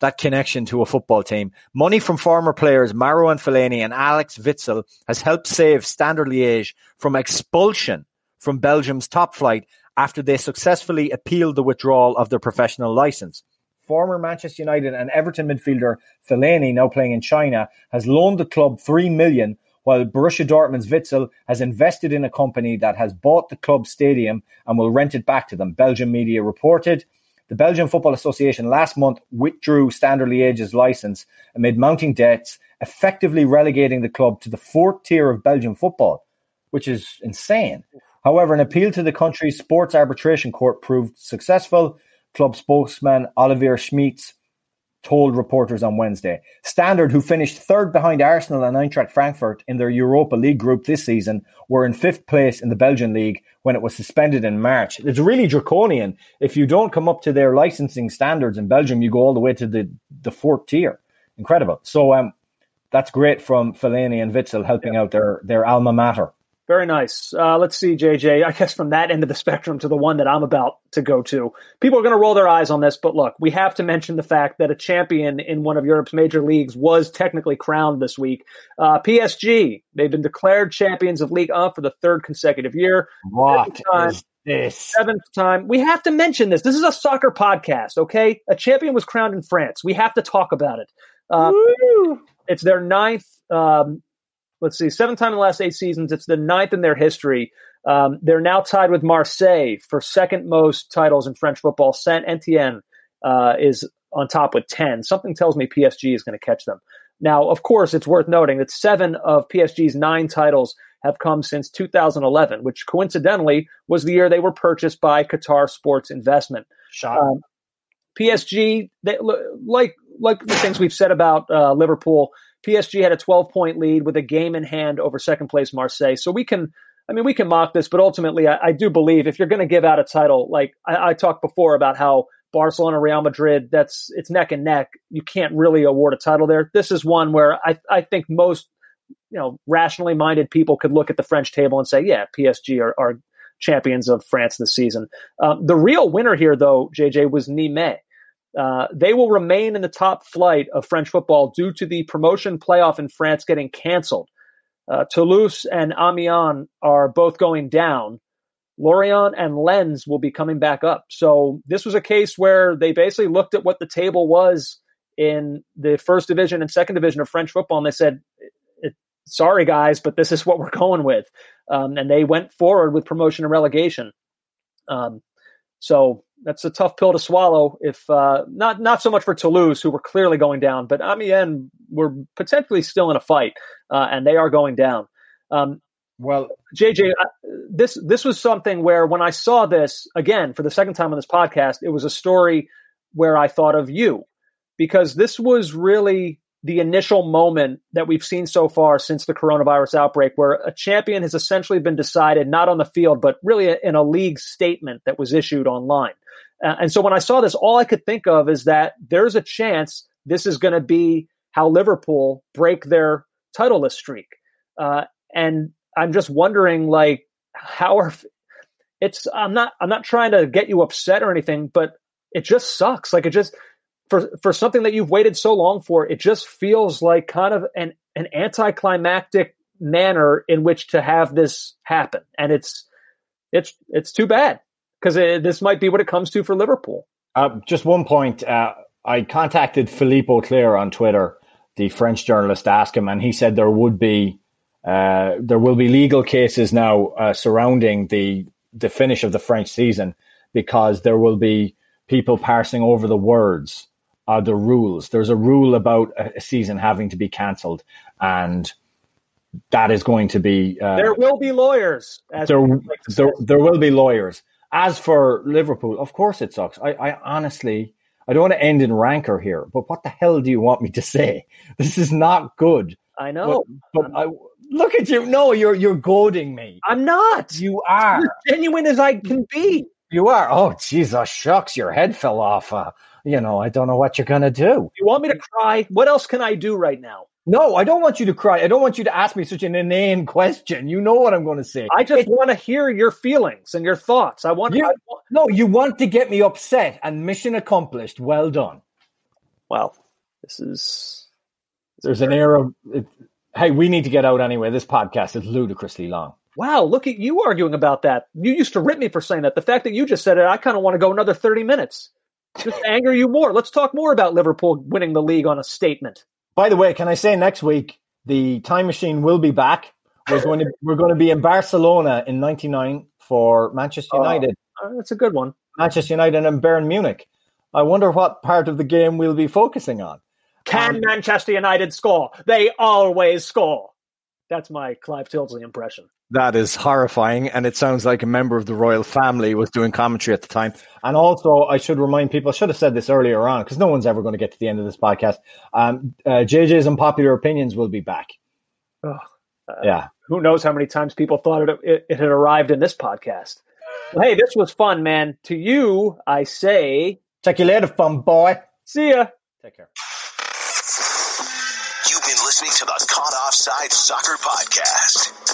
that connection to a football team. Money from former players Marouane Fellaini and Axel Witsel has helped save Standard Liège from expulsion from Belgium's top flight after they successfully appealed the withdrawal of their professional license. Former Manchester United and Everton midfielder Fellaini, now playing in China, has loaned the club three million, while Borussia Dortmund's Witsel has invested in a company that has bought the club's stadium and will rent it back to them. Belgian media reported. The Belgian Football Association last month withdrew Standard Liège's license amid mounting debts, effectively relegating the club to the fourth tier of Belgian football, which is insane. However, an appeal to the country's sports arbitration court proved successful. Club spokesman Olivier Schmitz told reporters on Wednesday. Standard, who finished third behind Arsenal and Eintracht Frankfurt in their Europa League group this season, were in fifth place in the Belgian league when it was suspended in March. It's really draconian. If you don't come up to their licensing standards in Belgium, you go all the way to the, the fourth tier. Incredible. So um, that's great from Fellaini and Witsel helping yeah. out their, their alma mater. Very nice. Uh, let's see, JJ. I guess from that end of the spectrum to the one that I'm about to go to, people are going to roll their eyes on this, but look, we have to mention the fact that a champion in one of Europe's major leagues was technically crowned this week. Uh, PSG, they've been declared champions of Ligue 1 for the third consecutive year. What this? Seventh time. We have to mention this. This is a soccer podcast, okay? A champion was crowned in France. We have to talk about it. Uh, it's their ninth um, let's see, seventh time in the last eight seasons. It's the ninth in their history. Um, they're now tied with Marseille for second most titles in French football. Saint Etienne uh, is on top with 10. Something tells me PSG is going to catch them. Now, of course, it's worth noting that seven of PSG's nine titles have come since 2011, which coincidentally was the year they were purchased by Qatar Sports Investment. Um, PSG, they, like like the things we've said about uh, Liverpool, PSG had a 12 point lead with a game in hand over second place Marseille. So we can, I mean, we can mock this, but ultimately, I, I do believe if you're going to give out a title, like I, I talked before about how Barcelona, Real Madrid, that's it's neck and neck. You can't really award a title there. This is one where I, I think most, you know, rationally minded people could look at the French table and say, yeah, PSG are, are champions of France this season. Um, the real winner here, though, JJ, was Nîmes. Uh, they will remain in the top flight of French football due to the promotion playoff in France getting canceled. Uh, Toulouse and Amiens are both going down. Lorient and Lens will be coming back up. So this was a case where they basically looked at what the table was in the first division and second division of French football, and they said, "Sorry, guys, but this is what we're going with." Um, and they went forward with promotion and relegation. Um, so that's a tough pill to swallow. If uh, not, not so much for Toulouse, who were clearly going down, but Amiens were potentially still in a fight, uh, and they are going down. Um, well, JJ, this this was something where when I saw this again for the second time on this podcast, it was a story where I thought of you because this was really the initial moment that we've seen so far since the coronavirus outbreak, where a champion has essentially been decided not on the field, but really in a league statement that was issued online. Uh, and so when I saw this, all I could think of is that there's a chance this is going to be how Liverpool break their titleless streak. Uh, and I'm just wondering, like, how are it's? I'm not. I'm not trying to get you upset or anything, but it just sucks. Like it just for for something that you've waited so long for, it just feels like kind of an an anticlimactic manner in which to have this happen, and it's it's it's too bad because this might be what it comes to for Liverpool. Uh, just one point. Uh, I contacted Philippe Auclair on Twitter, the French journalist, asked him, and he said there would be uh, there will be legal cases now uh, surrounding the the finish of the French season because there will be people parsing over the words, uh, the rules. There's a rule about a season having to be cancelled, and that is going to be. Uh, there will be lawyers. there, like there, there will be lawyers. As for Liverpool, of course it sucks. I, I honestly, I don't want to end in rancor here, but what the hell do you want me to say? This is not good. I know, but, but I look at you. No, you're you're goading me. I'm not. You are genuine as I can be. You are. Oh, Jesus, shucks, your head fell off. Uh, you know, I don't know what you're gonna do. You want me to cry? What else can I do right now? No, I don't want you to cry. I don't want you to ask me such an inane question. You know what I'm going to say. I just want to hear your feelings and your thoughts. I want, you, I want. No, you want to get me upset, and mission accomplished. Well done. Well, this is. There's an air of. It, hey, we need to get out anyway. This podcast is ludicrously long. Wow, look at you arguing about that. You used to rip me for saying that. The fact that you just said it, I kind of want to go another 30 minutes. Just anger you more. Let's talk more about Liverpool winning the league on a statement. By the way, can I say next week the time machine will be back? We're going to we're going to be in Barcelona in '99 for Manchester oh, United. Oh, that's a good one. Manchester United and Bayern Munich. I wonder what part of the game we'll be focusing on. Can um, Manchester United score? They always score. That's my Clive Tildesley impression. That is horrifying, and it sounds like a member of the royal family was doing commentary at the time. And also, I should remind people, I should have said this earlier on, because no one's ever going to get to the end of this podcast. Um, uh, JJ's Unpopular Opinions will be back. Oh, uh, yeah. Who knows how many times people thought it, it, it had arrived in this podcast. Well, hey, this was fun, man. To you, I say... Check you later, fun boy. See ya. Take care. You've been listening to the Caught Offside Soccer Podcast.